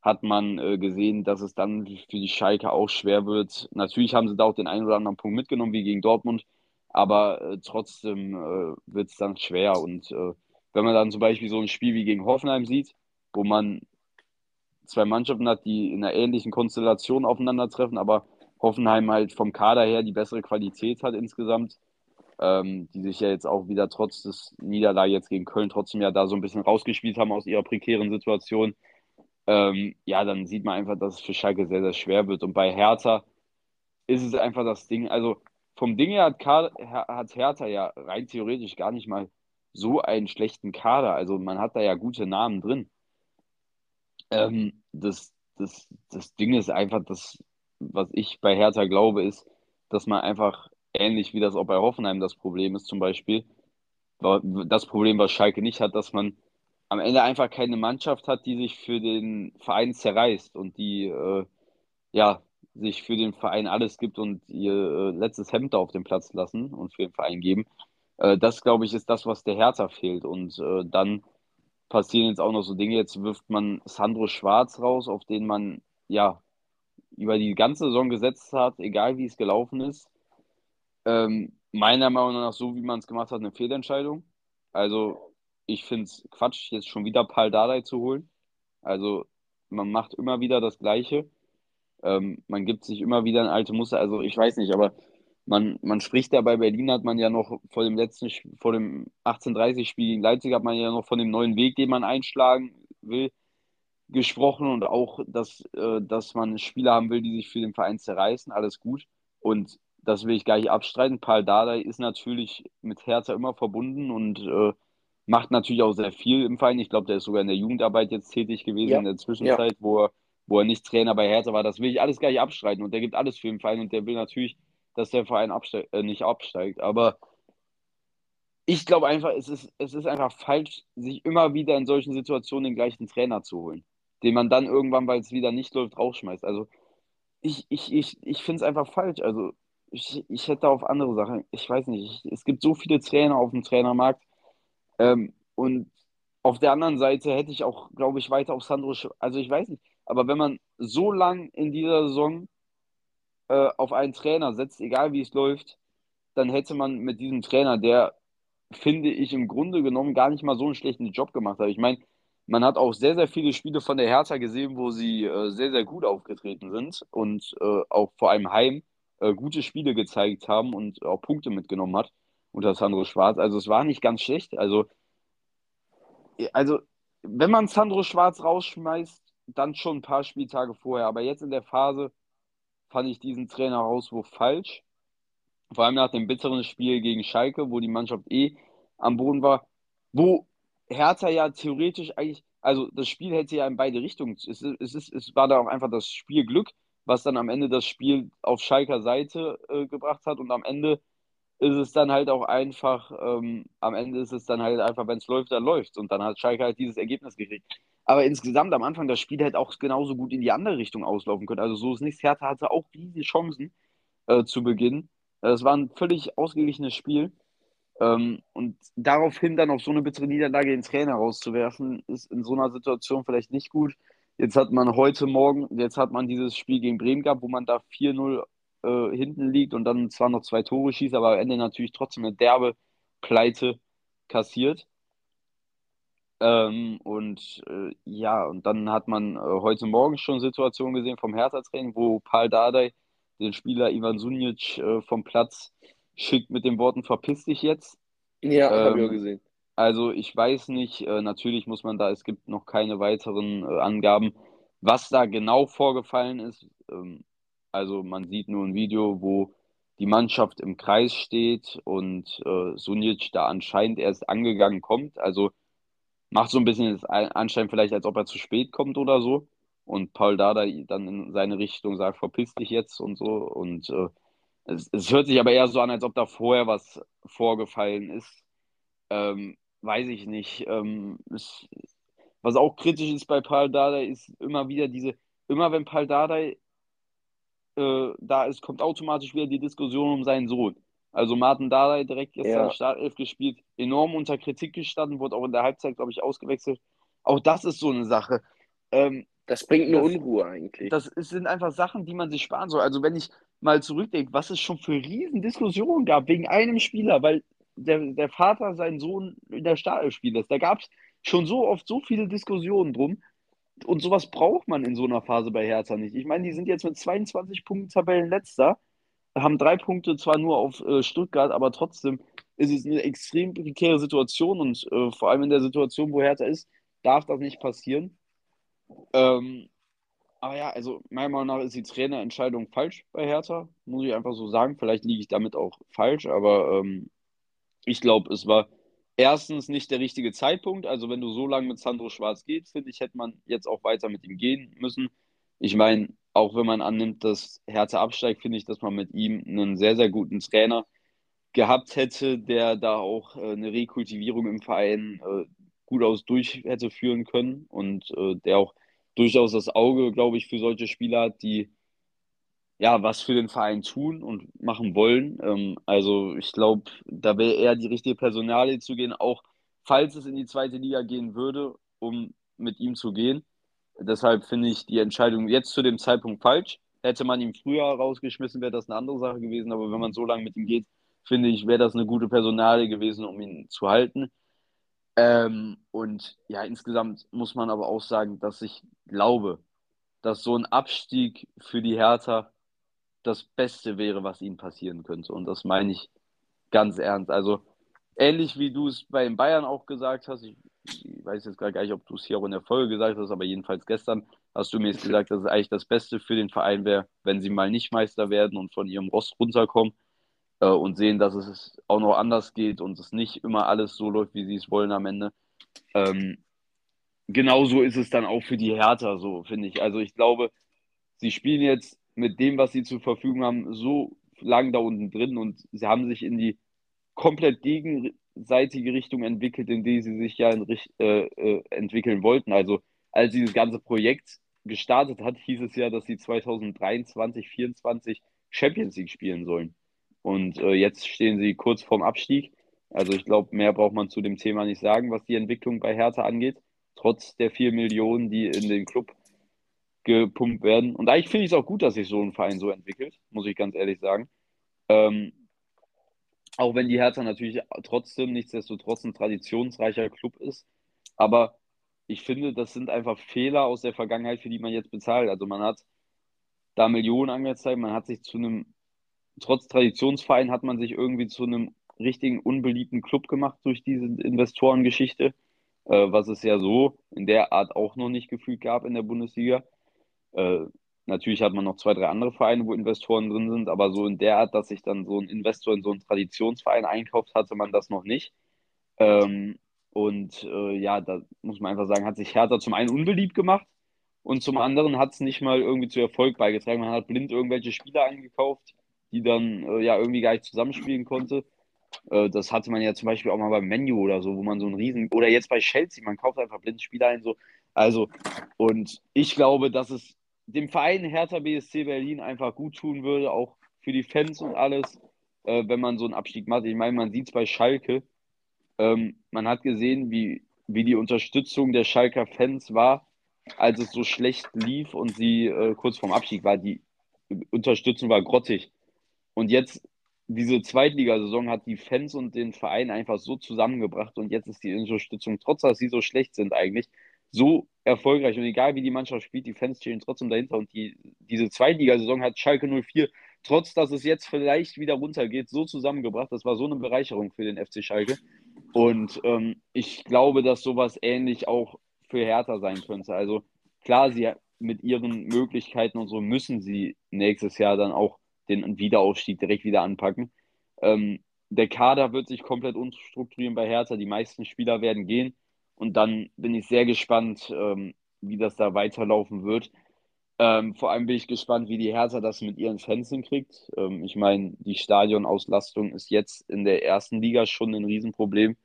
hat man äh, gesehen, dass es dann für die Schalke auch schwer wird. Natürlich haben sie da auch den einen oder anderen Punkt mitgenommen, wie gegen Dortmund, aber äh, trotzdem äh, wird es dann schwer. Und äh, wenn man dann zum Beispiel so ein Spiel wie gegen Hoffenheim sieht, wo man zwei Mannschaften hat, die in einer ähnlichen Konstellation aufeinandertreffen, aber Hoffenheim halt vom Kader her die bessere Qualität hat insgesamt, ähm, die sich ja jetzt auch wieder trotz des Niederlage jetzt gegen Köln trotzdem ja da so ein bisschen rausgespielt haben aus ihrer prekären Situation. Ähm, ja, dann sieht man einfach, dass es für Schalke sehr, sehr schwer wird. Und bei Hertha ist es einfach das Ding, also vom Ding her hat, Kader, hat Hertha ja rein theoretisch gar nicht mal so einen schlechten Kader. Also man hat da ja gute Namen drin. Ähm, das, das, das Ding ist einfach, das, was ich bei Hertha glaube, ist, dass man einfach ähnlich wie das auch bei Hoffenheim das Problem ist, zum Beispiel, das Problem, was Schalke nicht hat, dass man am Ende einfach keine Mannschaft hat, die sich für den Verein zerreißt und die äh, ja sich für den Verein alles gibt und ihr äh, letztes Hemd auf den Platz lassen und für den Verein geben. Äh, das, glaube ich, ist das, was der Hertha fehlt. Und äh, dann passieren jetzt auch noch so Dinge. Jetzt wirft man Sandro Schwarz raus, auf den man ja über die ganze Saison gesetzt hat, egal wie es gelaufen ist. Ähm, meiner Meinung nach, so wie man es gemacht hat, eine Fehlentscheidung. Also, ich finde es Quatsch, jetzt schon wieder Paul Dardai zu holen. Also, man macht immer wieder das Gleiche. Ähm, man gibt sich immer wieder ein alte Muster. Also, ich weiß nicht, aber man, man spricht ja bei Berlin, hat man ja noch vor dem letzten, vor dem 1830-Spiel gegen Leipzig, hat man ja noch von dem neuen Weg, den man einschlagen will, gesprochen und auch, dass, äh, dass man Spieler haben will, die sich für den Verein zerreißen, alles gut. Und das will ich gar nicht abstreiten. Paul Dardai ist natürlich mit Hertha immer verbunden und äh, macht natürlich auch sehr viel im Verein. Ich glaube, der ist sogar in der Jugendarbeit jetzt tätig gewesen ja. in der Zwischenzeit, ja. wo, er, wo er nicht Trainer bei Hertha war. Das will ich alles gar nicht abstreiten und der gibt alles für den Verein und der will natürlich dass der Verein abste äh, nicht absteigt. Aber ich glaube einfach, es ist, es ist einfach falsch, sich immer wieder in solchen Situationen den gleichen Trainer zu holen, den man dann irgendwann, weil es wieder nicht läuft, rausschmeißt. Also ich, ich, ich, ich finde es einfach falsch. Also ich, ich hätte auf andere Sachen, ich weiß nicht, ich, es gibt so viele Trainer auf dem Trainermarkt ähm, und auf der anderen Seite hätte ich auch, glaube ich, weiter auf Sandro, also ich weiß nicht, aber wenn man so lang in dieser Saison äh, auf einen Trainer setzt, egal wie es läuft, dann hätte man mit diesem Trainer, der, finde ich, im Grunde genommen gar nicht mal so einen schlechten Job gemacht hat. Ich meine, man hat auch sehr, sehr viele Spiele von der Hertha gesehen, wo sie äh, sehr, sehr gut aufgetreten sind und äh, auch vor allem Heim äh, gute Spiele gezeigt haben und auch Punkte mitgenommen hat unter Sandro Schwarz. Also es war nicht ganz schlecht. Also, also wenn man Sandro Schwarz rausschmeißt, dann schon ein paar Spieltage vorher. Aber jetzt in der Phase, fand ich diesen Trainerauswurf falsch. Vor allem nach dem bitteren Spiel gegen Schalke, wo die Mannschaft eh am Boden war, wo Hertha ja theoretisch eigentlich, also das Spiel hätte ja in beide Richtungen, es, es, ist, es war da auch einfach das Spielglück, was dann am Ende das Spiel auf Schalker Seite äh, gebracht hat und am Ende ist es dann halt auch einfach, ähm, am Ende ist es dann halt einfach, wenn es läuft, dann läuft und dann hat Schalke halt dieses Ergebnis gekriegt. Aber insgesamt am Anfang das Spiel hätte auch genauso gut in die andere Richtung auslaufen können. Also so ist nichts. Hertha hatte auch riesige Chancen äh, zu Beginn. Es war ein völlig ausgeglichenes Spiel. Ähm, und daraufhin dann auf so eine bittere Niederlage den Trainer rauszuwerfen, ist in so einer Situation vielleicht nicht gut. Jetzt hat man heute Morgen, jetzt hat man dieses Spiel gegen Bremen gehabt, wo man da 4-0 äh, hinten liegt und dann zwar noch zwei Tore schießt, aber am Ende natürlich trotzdem eine derbe Pleite kassiert. Ähm, und äh, ja, und dann hat man äh, heute Morgen schon Situationen gesehen vom Hertha-Training, wo Paul Dardai den Spieler Ivan Sunic äh, vom Platz schickt mit den Worten, verpiss dich jetzt. Ja, ähm, habe ich auch gesehen. Also ich weiß nicht, äh, natürlich muss man da, es gibt noch keine weiteren äh, Angaben, was da genau vorgefallen ist. Ähm, also man sieht nur ein Video, wo die Mannschaft im Kreis steht und äh, Sunic da anscheinend erst angegangen kommt. Also macht so ein bisschen das Anschein vielleicht, als ob er zu spät kommt oder so. Und Paul Dada dann in seine Richtung sagt, verpiss dich jetzt und so. Und äh, es, es, hört sich aber eher so an, als ob da vorher was vorgefallen ist. Ähm, weiß ich nicht. Ähm, es, was auch kritisch ist bei Paul Dada, ist immer wieder diese, immer wenn Paul Dada äh, da ist, kommt automatisch wieder die Diskussion um seinen Sohn. Also Martin Dardai direkt gestern ja. Startelf gespielt, enorm unter Kritik gestanden, wurde auch in der Halbzeit, glaube ich, ausgewechselt. Auch das ist so eine Sache. Ähm, das bringt eine das, Unruhe eigentlich. Das sind einfach Sachen, die man sich sparen soll. Also wenn ich mal zurückdenke, was es schon für Riesendiskussionen gab wegen einem Spieler, weil der, der Vater seinen Sohn in der Startelf spielt lässt. Da gab es schon so oft so viele Diskussionen drum. Und sowas braucht man in so einer Phase bei Hertha nicht. Ich meine, die sind jetzt mit 22 Punkten Tabellenletzter haben drei Punkte zwar nur auf äh, Stuttgart, aber trotzdem ist es eine extrem prekäre Situation und äh, vor allem in der Situation, wo Hertha ist, darf das nicht passieren. Ähm, aber ja, also meiner Meinung nach ist die Trainerentscheidung falsch bei Hertha, muss ich einfach so sagen. Vielleicht liege ich damit auch falsch, aber ähm, ich glaube, es war erstens nicht der richtige Zeitpunkt. Also wenn du so lange mit Sandro Schwarz gehst, finde ich, hätte man jetzt auch weiter mit ihm gehen müssen. Ich meine, auch wenn man annimmt, dass Hertha absteigt, finde ich, dass man mit ihm einen sehr, sehr guten Trainer gehabt hätte, der da auch äh, eine Rekultivierung im Verein äh, gut aus durch hätte führen können und äh, der auch durchaus das Auge, glaube ich, für solche Spieler hat, die ja was für den Verein tun und machen wollen. Ähm, also ich glaube, da wäre eher die richtige Personalie zu gehen, auch falls es in die zweite Liga gehen würde, um mit ihm zu gehen. Deshalb finde ich die Entscheidung jetzt zu dem Zeitpunkt falsch. Hätte man ihn früher rausgeschmissen, wäre das eine andere Sache gewesen. Aber wenn man so lange mit ihm geht, finde ich, wäre das eine gute Personale gewesen, um ihn zu halten. Ähm, und ja, insgesamt muss man aber auch sagen, dass ich glaube, dass so ein Abstieg für die Hertha das Beste wäre, was ihnen passieren könnte. Und das meine ich ganz ernst. Also ähnlich wie du es bei den Bayern auch gesagt hast, ich ich weiß jetzt gar nicht, ob du es hier auch in der Folge gesagt hast, aber jedenfalls gestern hast du mir jetzt gesagt, dass es eigentlich das Beste für den Verein wäre, wenn sie mal nicht Meister werden und von ihrem Rost runterkommen äh, und sehen, dass es auch noch anders geht und es nicht immer alles so läuft, wie sie es wollen am Ende. Ähm, genauso ist es dann auch für die Hertha so, finde ich. Also ich glaube, sie spielen jetzt mit dem, was sie zur Verfügung haben, so lang da unten drin und sie haben sich in die komplett gegen, seitige Richtung entwickelt, in die sie sich ja in, äh, äh, entwickeln wollten. Also als dieses ganze Projekt gestartet hat, hieß es ja, dass sie 2023, 2024 Champions League spielen sollen. Und äh, jetzt stehen sie kurz vorm Abstieg. Also ich glaube, mehr braucht man zu dem Thema nicht sagen, was die Entwicklung bei Hertha angeht, trotz der vier Millionen, die in den Club gepumpt werden. Und eigentlich finde ich es auch gut, dass sich so ein Verein so entwickelt, muss ich ganz ehrlich sagen. Ähm, auch wenn die Hertha natürlich trotzdem nichtsdestotrotz ein traditionsreicher Club ist. Aber ich finde, das sind einfach Fehler aus der Vergangenheit, für die man jetzt bezahlt. Also man hat da Millionen angezeigt, man hat sich zu einem, trotz Traditionsverein hat man sich irgendwie zu einem richtigen unbeliebten Club gemacht durch diese Investorengeschichte, äh, was es ja so in der Art auch noch nicht gefühlt gab in der Bundesliga. Äh, Natürlich hat man noch zwei, drei andere Vereine, wo Investoren drin sind, aber so in der Art, dass sich dann so ein Investor in so einen Traditionsverein einkauft, hatte man das noch nicht. Ähm, und äh, ja, da muss man einfach sagen, hat sich Hertha zum einen unbeliebt gemacht und zum anderen hat es nicht mal irgendwie zu Erfolg beigetragen. Man hat blind irgendwelche Spieler eingekauft, die dann äh, ja irgendwie gar nicht zusammenspielen konnte. Äh, das hatte man ja zum Beispiel auch mal beim Menu oder so, wo man so einen riesen, oder jetzt bei Chelsea, man kauft einfach blind Spieler ein, so. Also, und ich glaube, dass es dem Verein Hertha BSC Berlin einfach gut tun würde, auch für die Fans und alles, äh, wenn man so einen Abstieg macht. Ich meine, man sieht es bei Schalke. Ähm, man hat gesehen, wie, wie die Unterstützung der Schalker Fans war, als es so schlecht lief und sie äh, kurz vorm Abstieg war. Die Unterstützung war grottig. Und jetzt, diese Zweitligasaison hat die Fans und den Verein einfach so zusammengebracht und jetzt ist die Unterstützung, trotz dass sie so schlecht sind eigentlich, so erfolgreich und egal wie die Mannschaft spielt, die Fans stehen trotzdem dahinter und die, diese Zweitligasaison hat Schalke 04, trotz dass es jetzt vielleicht wieder runtergeht, so zusammengebracht. Das war so eine Bereicherung für den FC Schalke. Und ähm, ich glaube, dass sowas ähnlich auch für Hertha sein könnte. Also klar, sie mit ihren Möglichkeiten und so müssen sie nächstes Jahr dann auch den Wiederaufstieg direkt wieder anpacken. Ähm, der Kader wird sich komplett umstrukturieren bei Hertha. Die meisten Spieler werden gehen. Und dann bin ich sehr gespannt, ähm, wie das da weiterlaufen wird. Ähm, vor allem bin ich gespannt, wie die Hertha das mit ihren Fans hinkriegt. Ähm, ich meine, die Stadionauslastung ist jetzt in der ersten Liga schon ein Riesenproblem.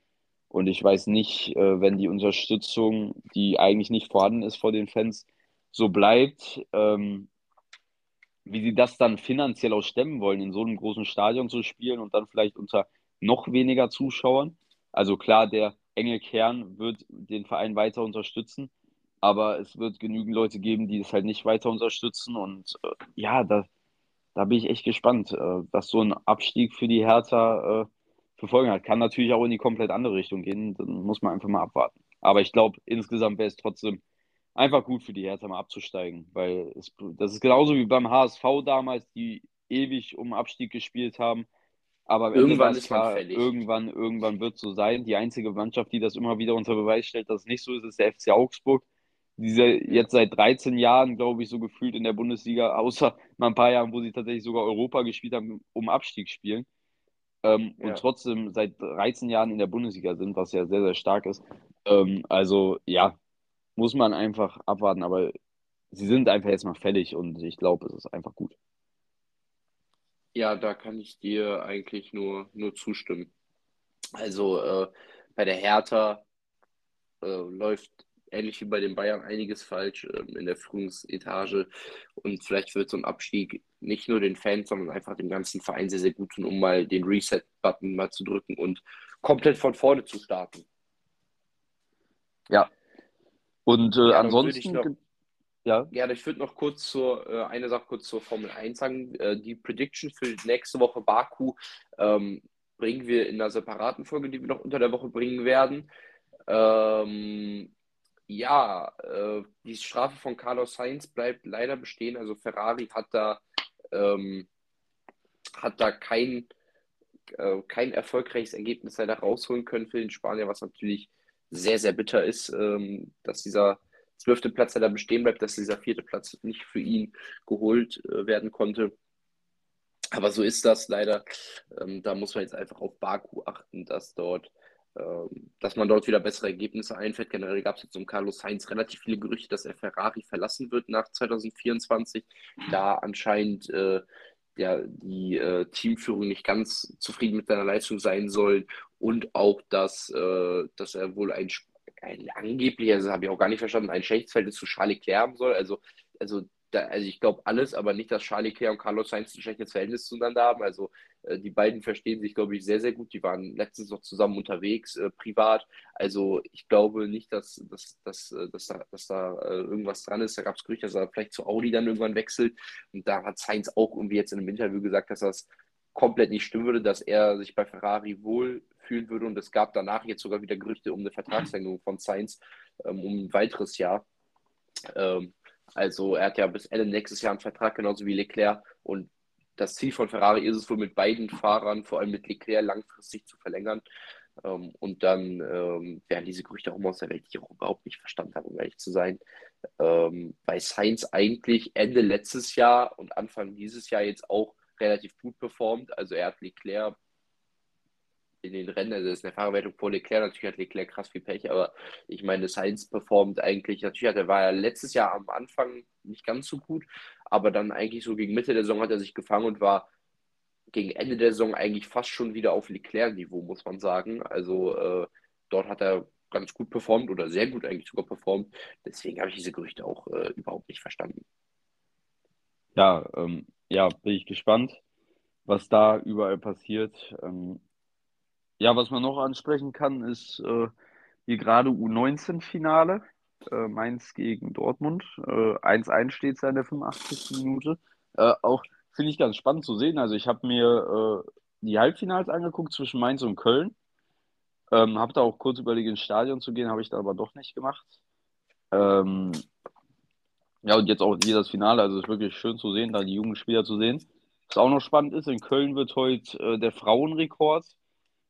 Und ich weiß nicht, äh, wenn die Unterstützung, die eigentlich nicht vorhanden ist vor den Fans, so bleibt, ähm, wie sie das dann finanziell auch stemmen wollen, in so einem großen Stadion zu spielen und dann vielleicht unter noch weniger Zuschauern. Also klar, der enge Kern wird den Verein weiter unterstützen, aber es wird genügend Leute geben, die es halt nicht weiter unterstützen. Und äh, ja, da, da bin ich echt gespannt, äh, dass so ein Abstieg für die Hertha äh, für Folgen hat. Kann natürlich auch in die komplett andere Richtung gehen, dann muss man einfach mal abwarten. Aber ich glaube, insgesamt wäre es trotzdem einfach gut für die Hertha mal abzusteigen, weil es, das ist genauso wie beim HSV damals, die ewig um Abstieg gespielt haben. Aber irgendwann ist klar, fällig. Irgendwann, irgendwann wird es so sein. Die einzige Mannschaft, die das immer wieder unter Beweis stellt, dass es nicht so ist, ist der FC Augsburg. Diese jetzt seit 13 Jahren, glaube ich, so gefühlt in der Bundesliga, außer mal ein paar Jahren, wo sie tatsächlich sogar Europa gespielt haben, um Abstieg spielen. Ähm, ja. Und trotzdem seit 13 Jahren in der Bundesliga sind, was ja sehr, sehr stark ist. Ähm, also ja, muss man einfach abwarten, aber sie sind einfach jetzt mal fällig und ich glaube, es ist einfach gut. Ja, da kann ich dir eigentlich nur, nur zustimmen. Also äh, bei der Hertha äh, läuft ähnlich wie bei den Bayern einiges falsch äh, in der Führungsetage und vielleicht wird so ein Abstieg nicht nur den Fans, sondern einfach dem ganzen Verein sehr, sehr gut tun, um mal den Reset-Button mal zu drücken und komplett von vorne zu starten. Ja, und äh, ja, ansonsten. Noch, ja. ja, ich würde noch kurz zur, äh, eine Sache kurz zur Formel 1 sagen. Äh, die Prediction für nächste Woche Baku ähm, bringen wir in einer separaten Folge, die wir noch unter der Woche bringen werden. Ähm, ja, äh, die Strafe von Carlos Sainz bleibt leider bestehen. Also Ferrari hat da, ähm, hat da kein, äh, kein erfolgreiches Ergebnis leider rausholen können für den Spanier, was natürlich sehr, sehr bitter ist, ähm, dass dieser zwölfte Platz da bestehen bleibt, dass dieser vierte Platz nicht für ihn geholt äh, werden konnte. Aber so ist das leider. Ähm, da muss man jetzt einfach auf Baku achten, dass dort, ähm, dass man dort wieder bessere Ergebnisse einfährt. Generell gab es jetzt um Carlos Sainz relativ viele Gerüchte, dass er Ferrari verlassen wird nach 2024, da anscheinend äh, ja, die äh, Teamführung nicht ganz zufrieden mit seiner Leistung sein soll und auch, dass, äh, dass er wohl ein, ein angeblich, also habe ich auch gar nicht verstanden, ein Schächtsfeld zu Charlie Leclerc haben soll. Also, also, da, also ich glaube alles, aber nicht, dass Charlie Leclerc und Carlos Sainz ein schlechtes Verhältnis zueinander haben. Also äh, die beiden verstehen sich, glaube ich, sehr, sehr gut. Die waren letztens noch zusammen unterwegs, äh, privat. Also ich glaube nicht, dass, dass, dass, äh, dass da, dass da äh, irgendwas dran ist. Da gab es Gerüchte, dass er vielleicht zu Audi dann irgendwann wechselt. Und da hat Sainz auch irgendwie jetzt in einem Interview gesagt, dass das komplett nicht stimmen würde, dass er sich bei Ferrari wohl fühlen würde. Und es gab danach jetzt sogar wieder Gerüchte um eine Vertragsverlängerung von Sainz ähm, um ein weiteres Jahr. Ähm, also er hat ja bis Ende nächstes Jahr einen Vertrag, genauso wie Leclerc. Und das Ziel von Ferrari ist es wohl mit beiden Fahrern, vor allem mit Leclerc, langfristig zu verlängern. Ähm, und dann ähm, werden diese Gerüchte auch immer aus der Welt, die ich auch überhaupt nicht verstanden habe, um ehrlich zu sein. Ähm, bei Sainz eigentlich Ende letztes Jahr und Anfang dieses Jahr jetzt auch relativ gut performt. Also er hat Leclerc in den Rennen, also das ist eine Fahrerwertung vor Leclerc, natürlich hat Leclerc krass viel Pech, aber ich meine, Sainz performt eigentlich, natürlich hat er, war er letztes Jahr am Anfang nicht ganz so gut, aber dann eigentlich so gegen Mitte der Saison hat er sich gefangen und war gegen Ende der Saison eigentlich fast schon wieder auf Leclerc-Niveau, muss man sagen. Also äh, dort hat er ganz gut performt oder sehr gut eigentlich sogar performt. Deswegen habe ich diese Gerüchte auch äh, überhaupt nicht verstanden. Ja, ähm, ja, bin ich gespannt, was da überall passiert. Ähm, ja, was man noch ansprechen kann, ist äh, hier gerade U19-Finale. Äh, Mainz gegen Dortmund. 1-1 steht es in der 85. Minute. Äh, auch finde ich ganz spannend zu sehen. Also ich habe mir äh, die Halbfinals angeguckt zwischen Mainz und Köln. Ähm, habe da auch kurz überlegt, ins Stadion zu gehen, habe ich da aber doch nicht gemacht. Ähm, ja, und jetzt auch hier das Finale. Also es ist wirklich schön zu sehen, da die jungen Spieler zu sehen. Was auch noch spannend ist, in Köln wird heute äh, der Frauenrekord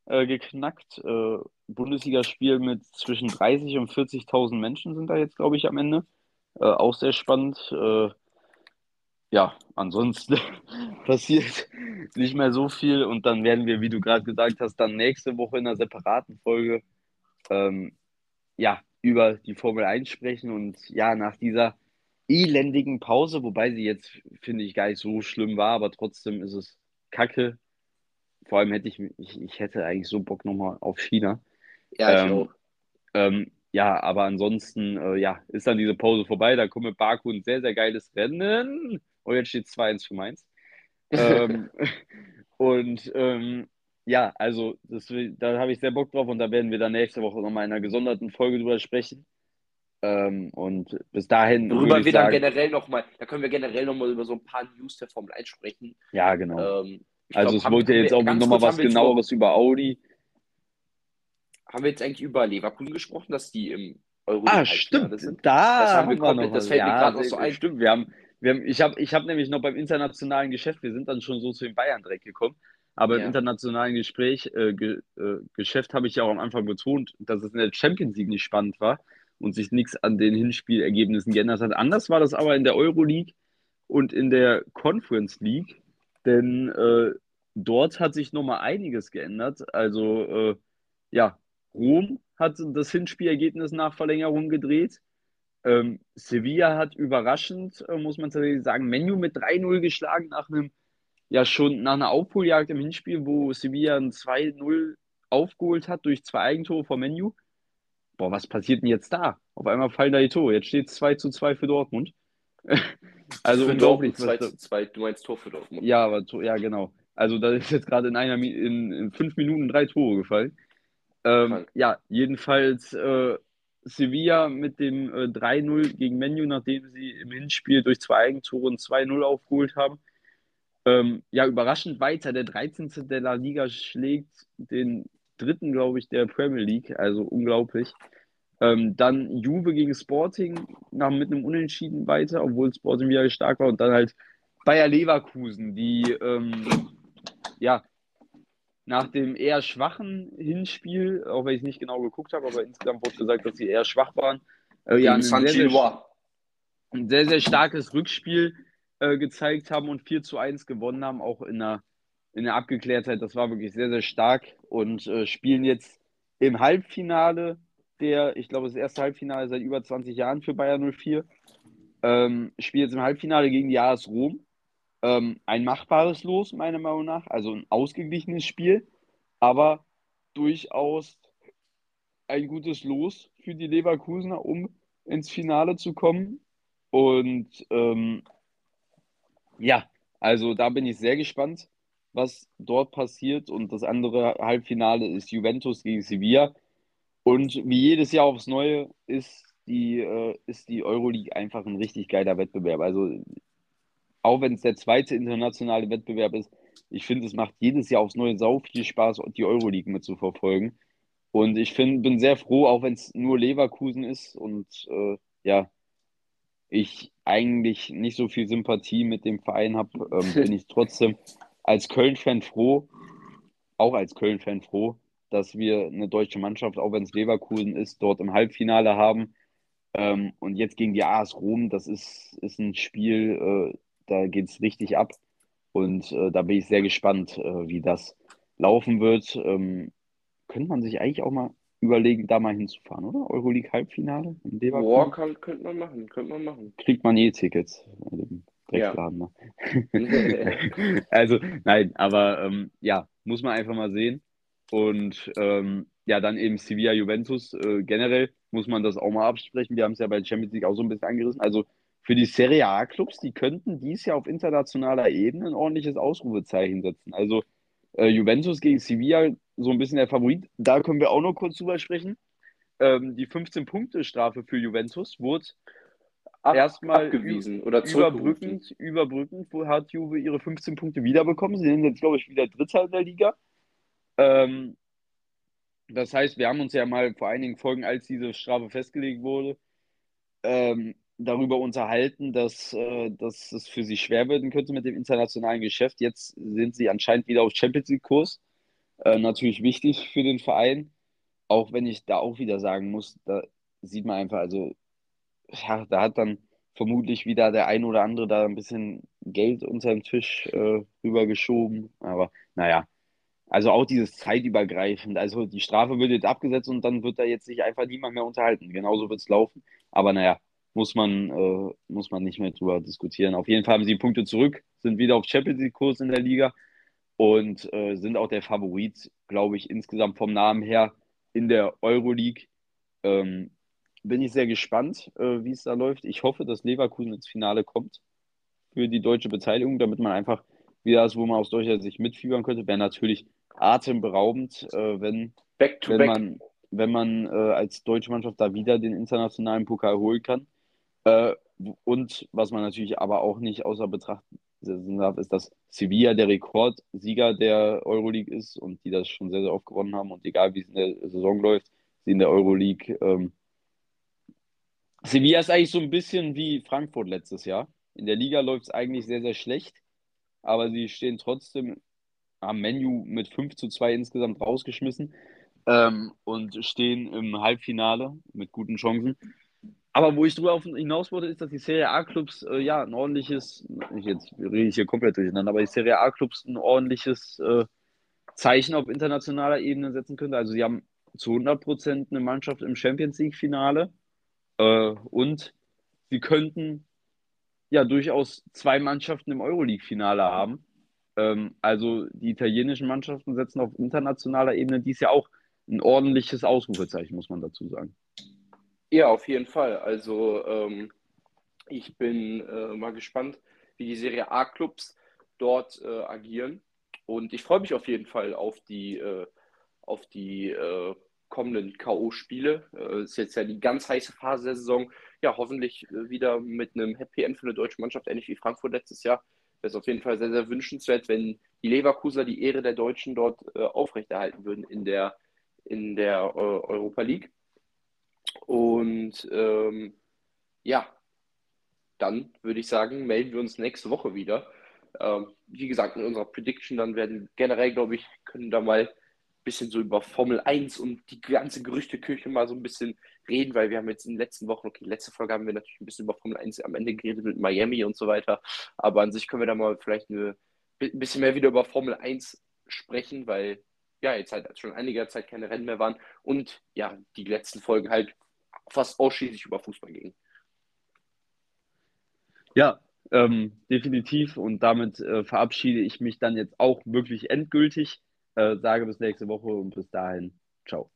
äh, geknackt. Äh, Bundesligaspiel mit zwischen 30 und 40.000 Menschen sind da jetzt, glaube ich, am Ende. Äh, auch sehr spannend. Äh, ja, ansonsten (laughs) passiert nicht mehr so viel und dann werden wir, wie du gerade gesagt hast, dann nächste Woche in einer separaten Folge ähm, ja, über die Formel 1 sprechen und ja, nach dieser elendigen Pause, wobei sie jetzt, finde ich, gar nicht so schlimm war, aber trotzdem ist es kacke. Vor allem hätte ich, ich, ich hätte eigentlich so Bock nochmal auf China. Ja, ich Ähm, auch. ähm, ja, aber ansonsten, äh, ja, ist dann diese Pause vorbei. Da kommt mit Baku ein sehr, sehr geiles Rennen. Und jetzt steht 2-1 für Mainz. Ähm, (laughs) (laughs) und ähm, ja, also das, da habe ich sehr Bock drauf und da werden wir dann nächste Woche nochmal in einer gesonderten Folge drüber sprechen. Ähm, und bis dahin würde Worüber wir dann sagen, generell nochmal, da können wir generell nochmal über so ein paar News der Formel 1 sprechen. ja, genau. Ich Also glaub, es wurde ja jetzt auch nochmal was genaueres über Audi. Haben wir jetzt eigentlich über Leverkusen gesprochen, dass die im Euro Ah, stimmt. sind? Da Das haben wir komplett- das fällt mir ja, gerade noch so ein. Stimmt, wir haben, wir haben, ich habe ich hab nämlich noch beim internationalen Geschäft, wir sind dann schon so zu dem Bayern-Dreck gekommen, aber Ja. im internationalen Gespräch, äh, ge, äh, Geschäft habe ich ja auch am Anfang betont, dass es in der Champions League nicht spannend war und sich nichts an den Hinspielergebnissen geändert hat. Anders war das aber in der Euroleague und in der Conference League, denn äh, dort hat sich nochmal einiges geändert. Also, äh, ja, Rom hat das Hinspielergebnis nach Verlängerung gedreht. Ähm, Sevilla hat überraschend, äh, muss man tatsächlich sagen, Menu mit 3-0 geschlagen nach einem, ja schon nach einer Aufholjagd im Hinspiel, wo Sevilla ein 2-0 aufgeholt hat durch zwei Eigentore vom Menu. Boah, was passiert denn jetzt da? Auf einmal fallen da die Tore. Jetzt steht es 2 zu 2 für Dortmund. (laughs) also unglaublich. Dortmund 2 was da- zu 2, du meinst Tor für Dortmund. ja, aber ja, genau. Also da ist jetzt gerade in einer in, in fünf Minuten drei Tore gefallen. Ähm, ja, jedenfalls äh, Sevilla mit dem äh, 3-0 gegen Menu, nachdem sie im Hinspiel durch zwei Eigentore ein 2-0 aufgeholt haben. Ähm, ja, überraschend weiter. Der 13. der La Liga schlägt den dritten, glaube ich, der Premier League. Also unglaublich. Ähm, dann Juve gegen Sporting nach, mit einem Unentschieden weiter, obwohl Sporting wieder stark war. Und dann halt Bayer Leverkusen, die ähm, ja nach dem eher schwachen Hinspiel, auch wenn ich nicht genau geguckt habe, aber insgesamt wurde gesagt, dass sie eher schwach waren, äh, ja, ein sehr, sehr, ein sehr, sehr starkes Rückspiel äh, gezeigt haben und 4 zu 1 gewonnen haben, auch in der, in der Abgeklärtheit. Das war wirklich sehr, sehr stark und äh, spielen jetzt im Halbfinale der, ich glaube, das erste Halbfinale seit über 20 Jahren für Bayern 04. Ähm, spielt jetzt im Halbfinale gegen die AS Rom. Ähm, ein machbares Los, meiner Meinung nach. Also ein ausgeglichenes Spiel, aber durchaus ein gutes Los für die Leverkusener, um ins Finale zu kommen. Und ähm, ja, also da bin ich sehr gespannt, was dort passiert. Und das andere Halbfinale ist Juventus gegen Sevilla. Und wie jedes Jahr aufs Neue ist die, äh, ist die Euroleague einfach ein richtig geiler Wettbewerb. Also auch wenn es der zweite internationale Wettbewerb ist, ich finde, es macht jedes Jahr aufs Neue sau viel Spaß, die Euroleague mit zu verfolgen. Und ich find, bin sehr froh, auch wenn es nur Leverkusen ist und äh, ja, ich eigentlich nicht so viel Sympathie mit dem Verein habe, ähm, bin ich (laughs) trotzdem als Köln-Fan froh, auch als Köln-Fan froh, dass wir eine deutsche Mannschaft, auch wenn es Leverkusen ist, dort im Halbfinale haben. Ähm, und jetzt gegen die AS Rom, das ist, ist ein Spiel, äh, da geht es richtig ab. Und äh, da bin ich sehr gespannt, äh, wie das laufen wird. Ähm, könnte man sich eigentlich auch mal überlegen, da mal hinzufahren, oder? Euroleague Halbfinale in Leverkusen? Boah, kann, könnte man machen, könnte man machen. Kriegt man eh Tickets bei dem Drecksladen. Ne? (laughs) also, nein, aber ähm, ja, muss man einfach mal sehen. Und ähm, ja, dann eben Sevilla Juventus. Äh, generell muss man das auch mal absprechen. Wir haben es ja bei Champions League auch so ein bisschen angerissen. Also für die Serie A-Clubs, die könnten dies Jahr auf internationaler Ebene ein ordentliches Ausrufezeichen setzen. Also äh, Juventus gegen Sevilla, so ein bisschen der Favorit. Da können wir auch noch kurz drüber sprechen. Ähm, die 15-Punkte-Strafe für Juventus wurde Ab, erstmal abgewiesen oder überbrückend, überbrückend wo hat Juve ihre 15 Punkte wiederbekommen. Sie sind jetzt, glaube ich, wieder Dritter in der Liga. Ähm, das heißt, wir haben uns ja mal vor einigen Folgen, als diese Strafe festgelegt wurde, ähm, darüber unterhalten, dass, äh, dass es für sie schwer werden könnte mit dem internationalen Geschäft. Jetzt sind sie anscheinend wieder auf Champions League-Kurs. Äh, natürlich wichtig für den Verein. auch wenn ich da auch wieder sagen muss, da sieht man einfach, also ja, da hat dann vermutlich wieder der ein oder andere da ein bisschen Geld unter den Tisch äh, rübergeschoben. Aber naja, also auch dieses zeitübergreifend. Also die Strafe wird jetzt abgesetzt und dann wird da jetzt sich einfach niemand mehr unterhalten. Genauso wird es laufen. Aber naja, muss man, äh, muss man nicht mehr drüber diskutieren. Auf jeden Fall haben sie Punkte zurück, sind wieder auf Champions League-Kurs in der Liga und äh, sind auch der Favorit, glaube ich, insgesamt vom Namen her in der Euroleague. Ähm, bin ich sehr gespannt, äh, wie es da läuft. Ich hoffe, dass Leverkusen ins Finale kommt für die deutsche Beteiligung, damit man einfach wieder ist, wo man aus deutscher Sicht mitfiebern könnte. Wäre natürlich atemberaubend, äh, wenn, wenn back. man, wenn man äh, als deutsche Mannschaft da wieder den internationalen Pokal holen kann. Äh, und was man natürlich aber auch nicht außer Betracht darf, ist, dass Sevilla der Rekordsieger der Euroleague ist und die das schon sehr, sehr oft gewonnen haben. Und egal wie es in der Saison läuft, sie in der Euroleague ähm, Sevilla ist eigentlich so ein bisschen wie Frankfurt letztes Jahr. In der Liga läuft es eigentlich sehr, sehr schlecht, aber sie stehen trotzdem am Menu mit 5 zu 2 insgesamt rausgeschmissen ähm, und stehen im Halbfinale mit guten Chancen. Aber wo ich drüber hinaus wollte, ist, dass die Serie A-Clubs äh, ja ein ordentliches, jetzt rede ich hier komplett durcheinander, aber die Serie A-Clubs ein ordentliches äh, Zeichen auf internationaler Ebene setzen können. Also sie haben zu 100 Prozent eine Mannschaft im Champions League-Finale äh, und sie könnten ja durchaus zwei Mannschaften im Euroleague-Finale haben. Ähm, also die italienischen Mannschaften setzen auf internationaler Ebene dies ja auch ein ordentliches Ausrufezeichen, muss man dazu sagen. Ja, auf jeden Fall. Also ähm, ich bin äh, mal gespannt, wie die Serie A-Clubs dort äh, agieren. Und ich freue mich auf jeden Fall auf die, äh, auf die äh, kommenden K.O.-Spiele. Äh, ist jetzt ja die ganz heiße Phase der Saison. Ja, hoffentlich äh, wieder mit einem Happy End für eine deutsche Mannschaft, ähnlich wie Frankfurt letztes Jahr. Wäre es auf jeden Fall sehr, sehr wünschenswert, wenn die Leverkuser die Ehre der Deutschen dort äh, aufrechterhalten würden in der, in der äh, Europa League. Und ähm, ja, dann würde ich sagen, melden wir uns nächste Woche wieder. Ähm, wie gesagt, in unserer Prediction dann werden generell, glaube ich, können da mal bisschen so über Formel 1 und die ganze Gerüchteküche mal so ein bisschen reden, weil wir haben jetzt in den letzten Wochen, okay, letzte Folge haben wir natürlich ein bisschen über Formel 1 am Ende geredet mit Miami und so weiter, aber an sich können wir da mal vielleicht eine, ein bisschen mehr wieder über Formel 1 sprechen, weil ja, jetzt halt schon einige Zeit keine Rennen mehr waren und ja, die letzten Folgen halt fast ausschließlich über Fußball gingen. Ja, ähm, definitiv und damit äh, verabschiede ich mich dann jetzt auch wirklich endgültig. Äh, sage bis nächste Woche und bis dahin. Ciao.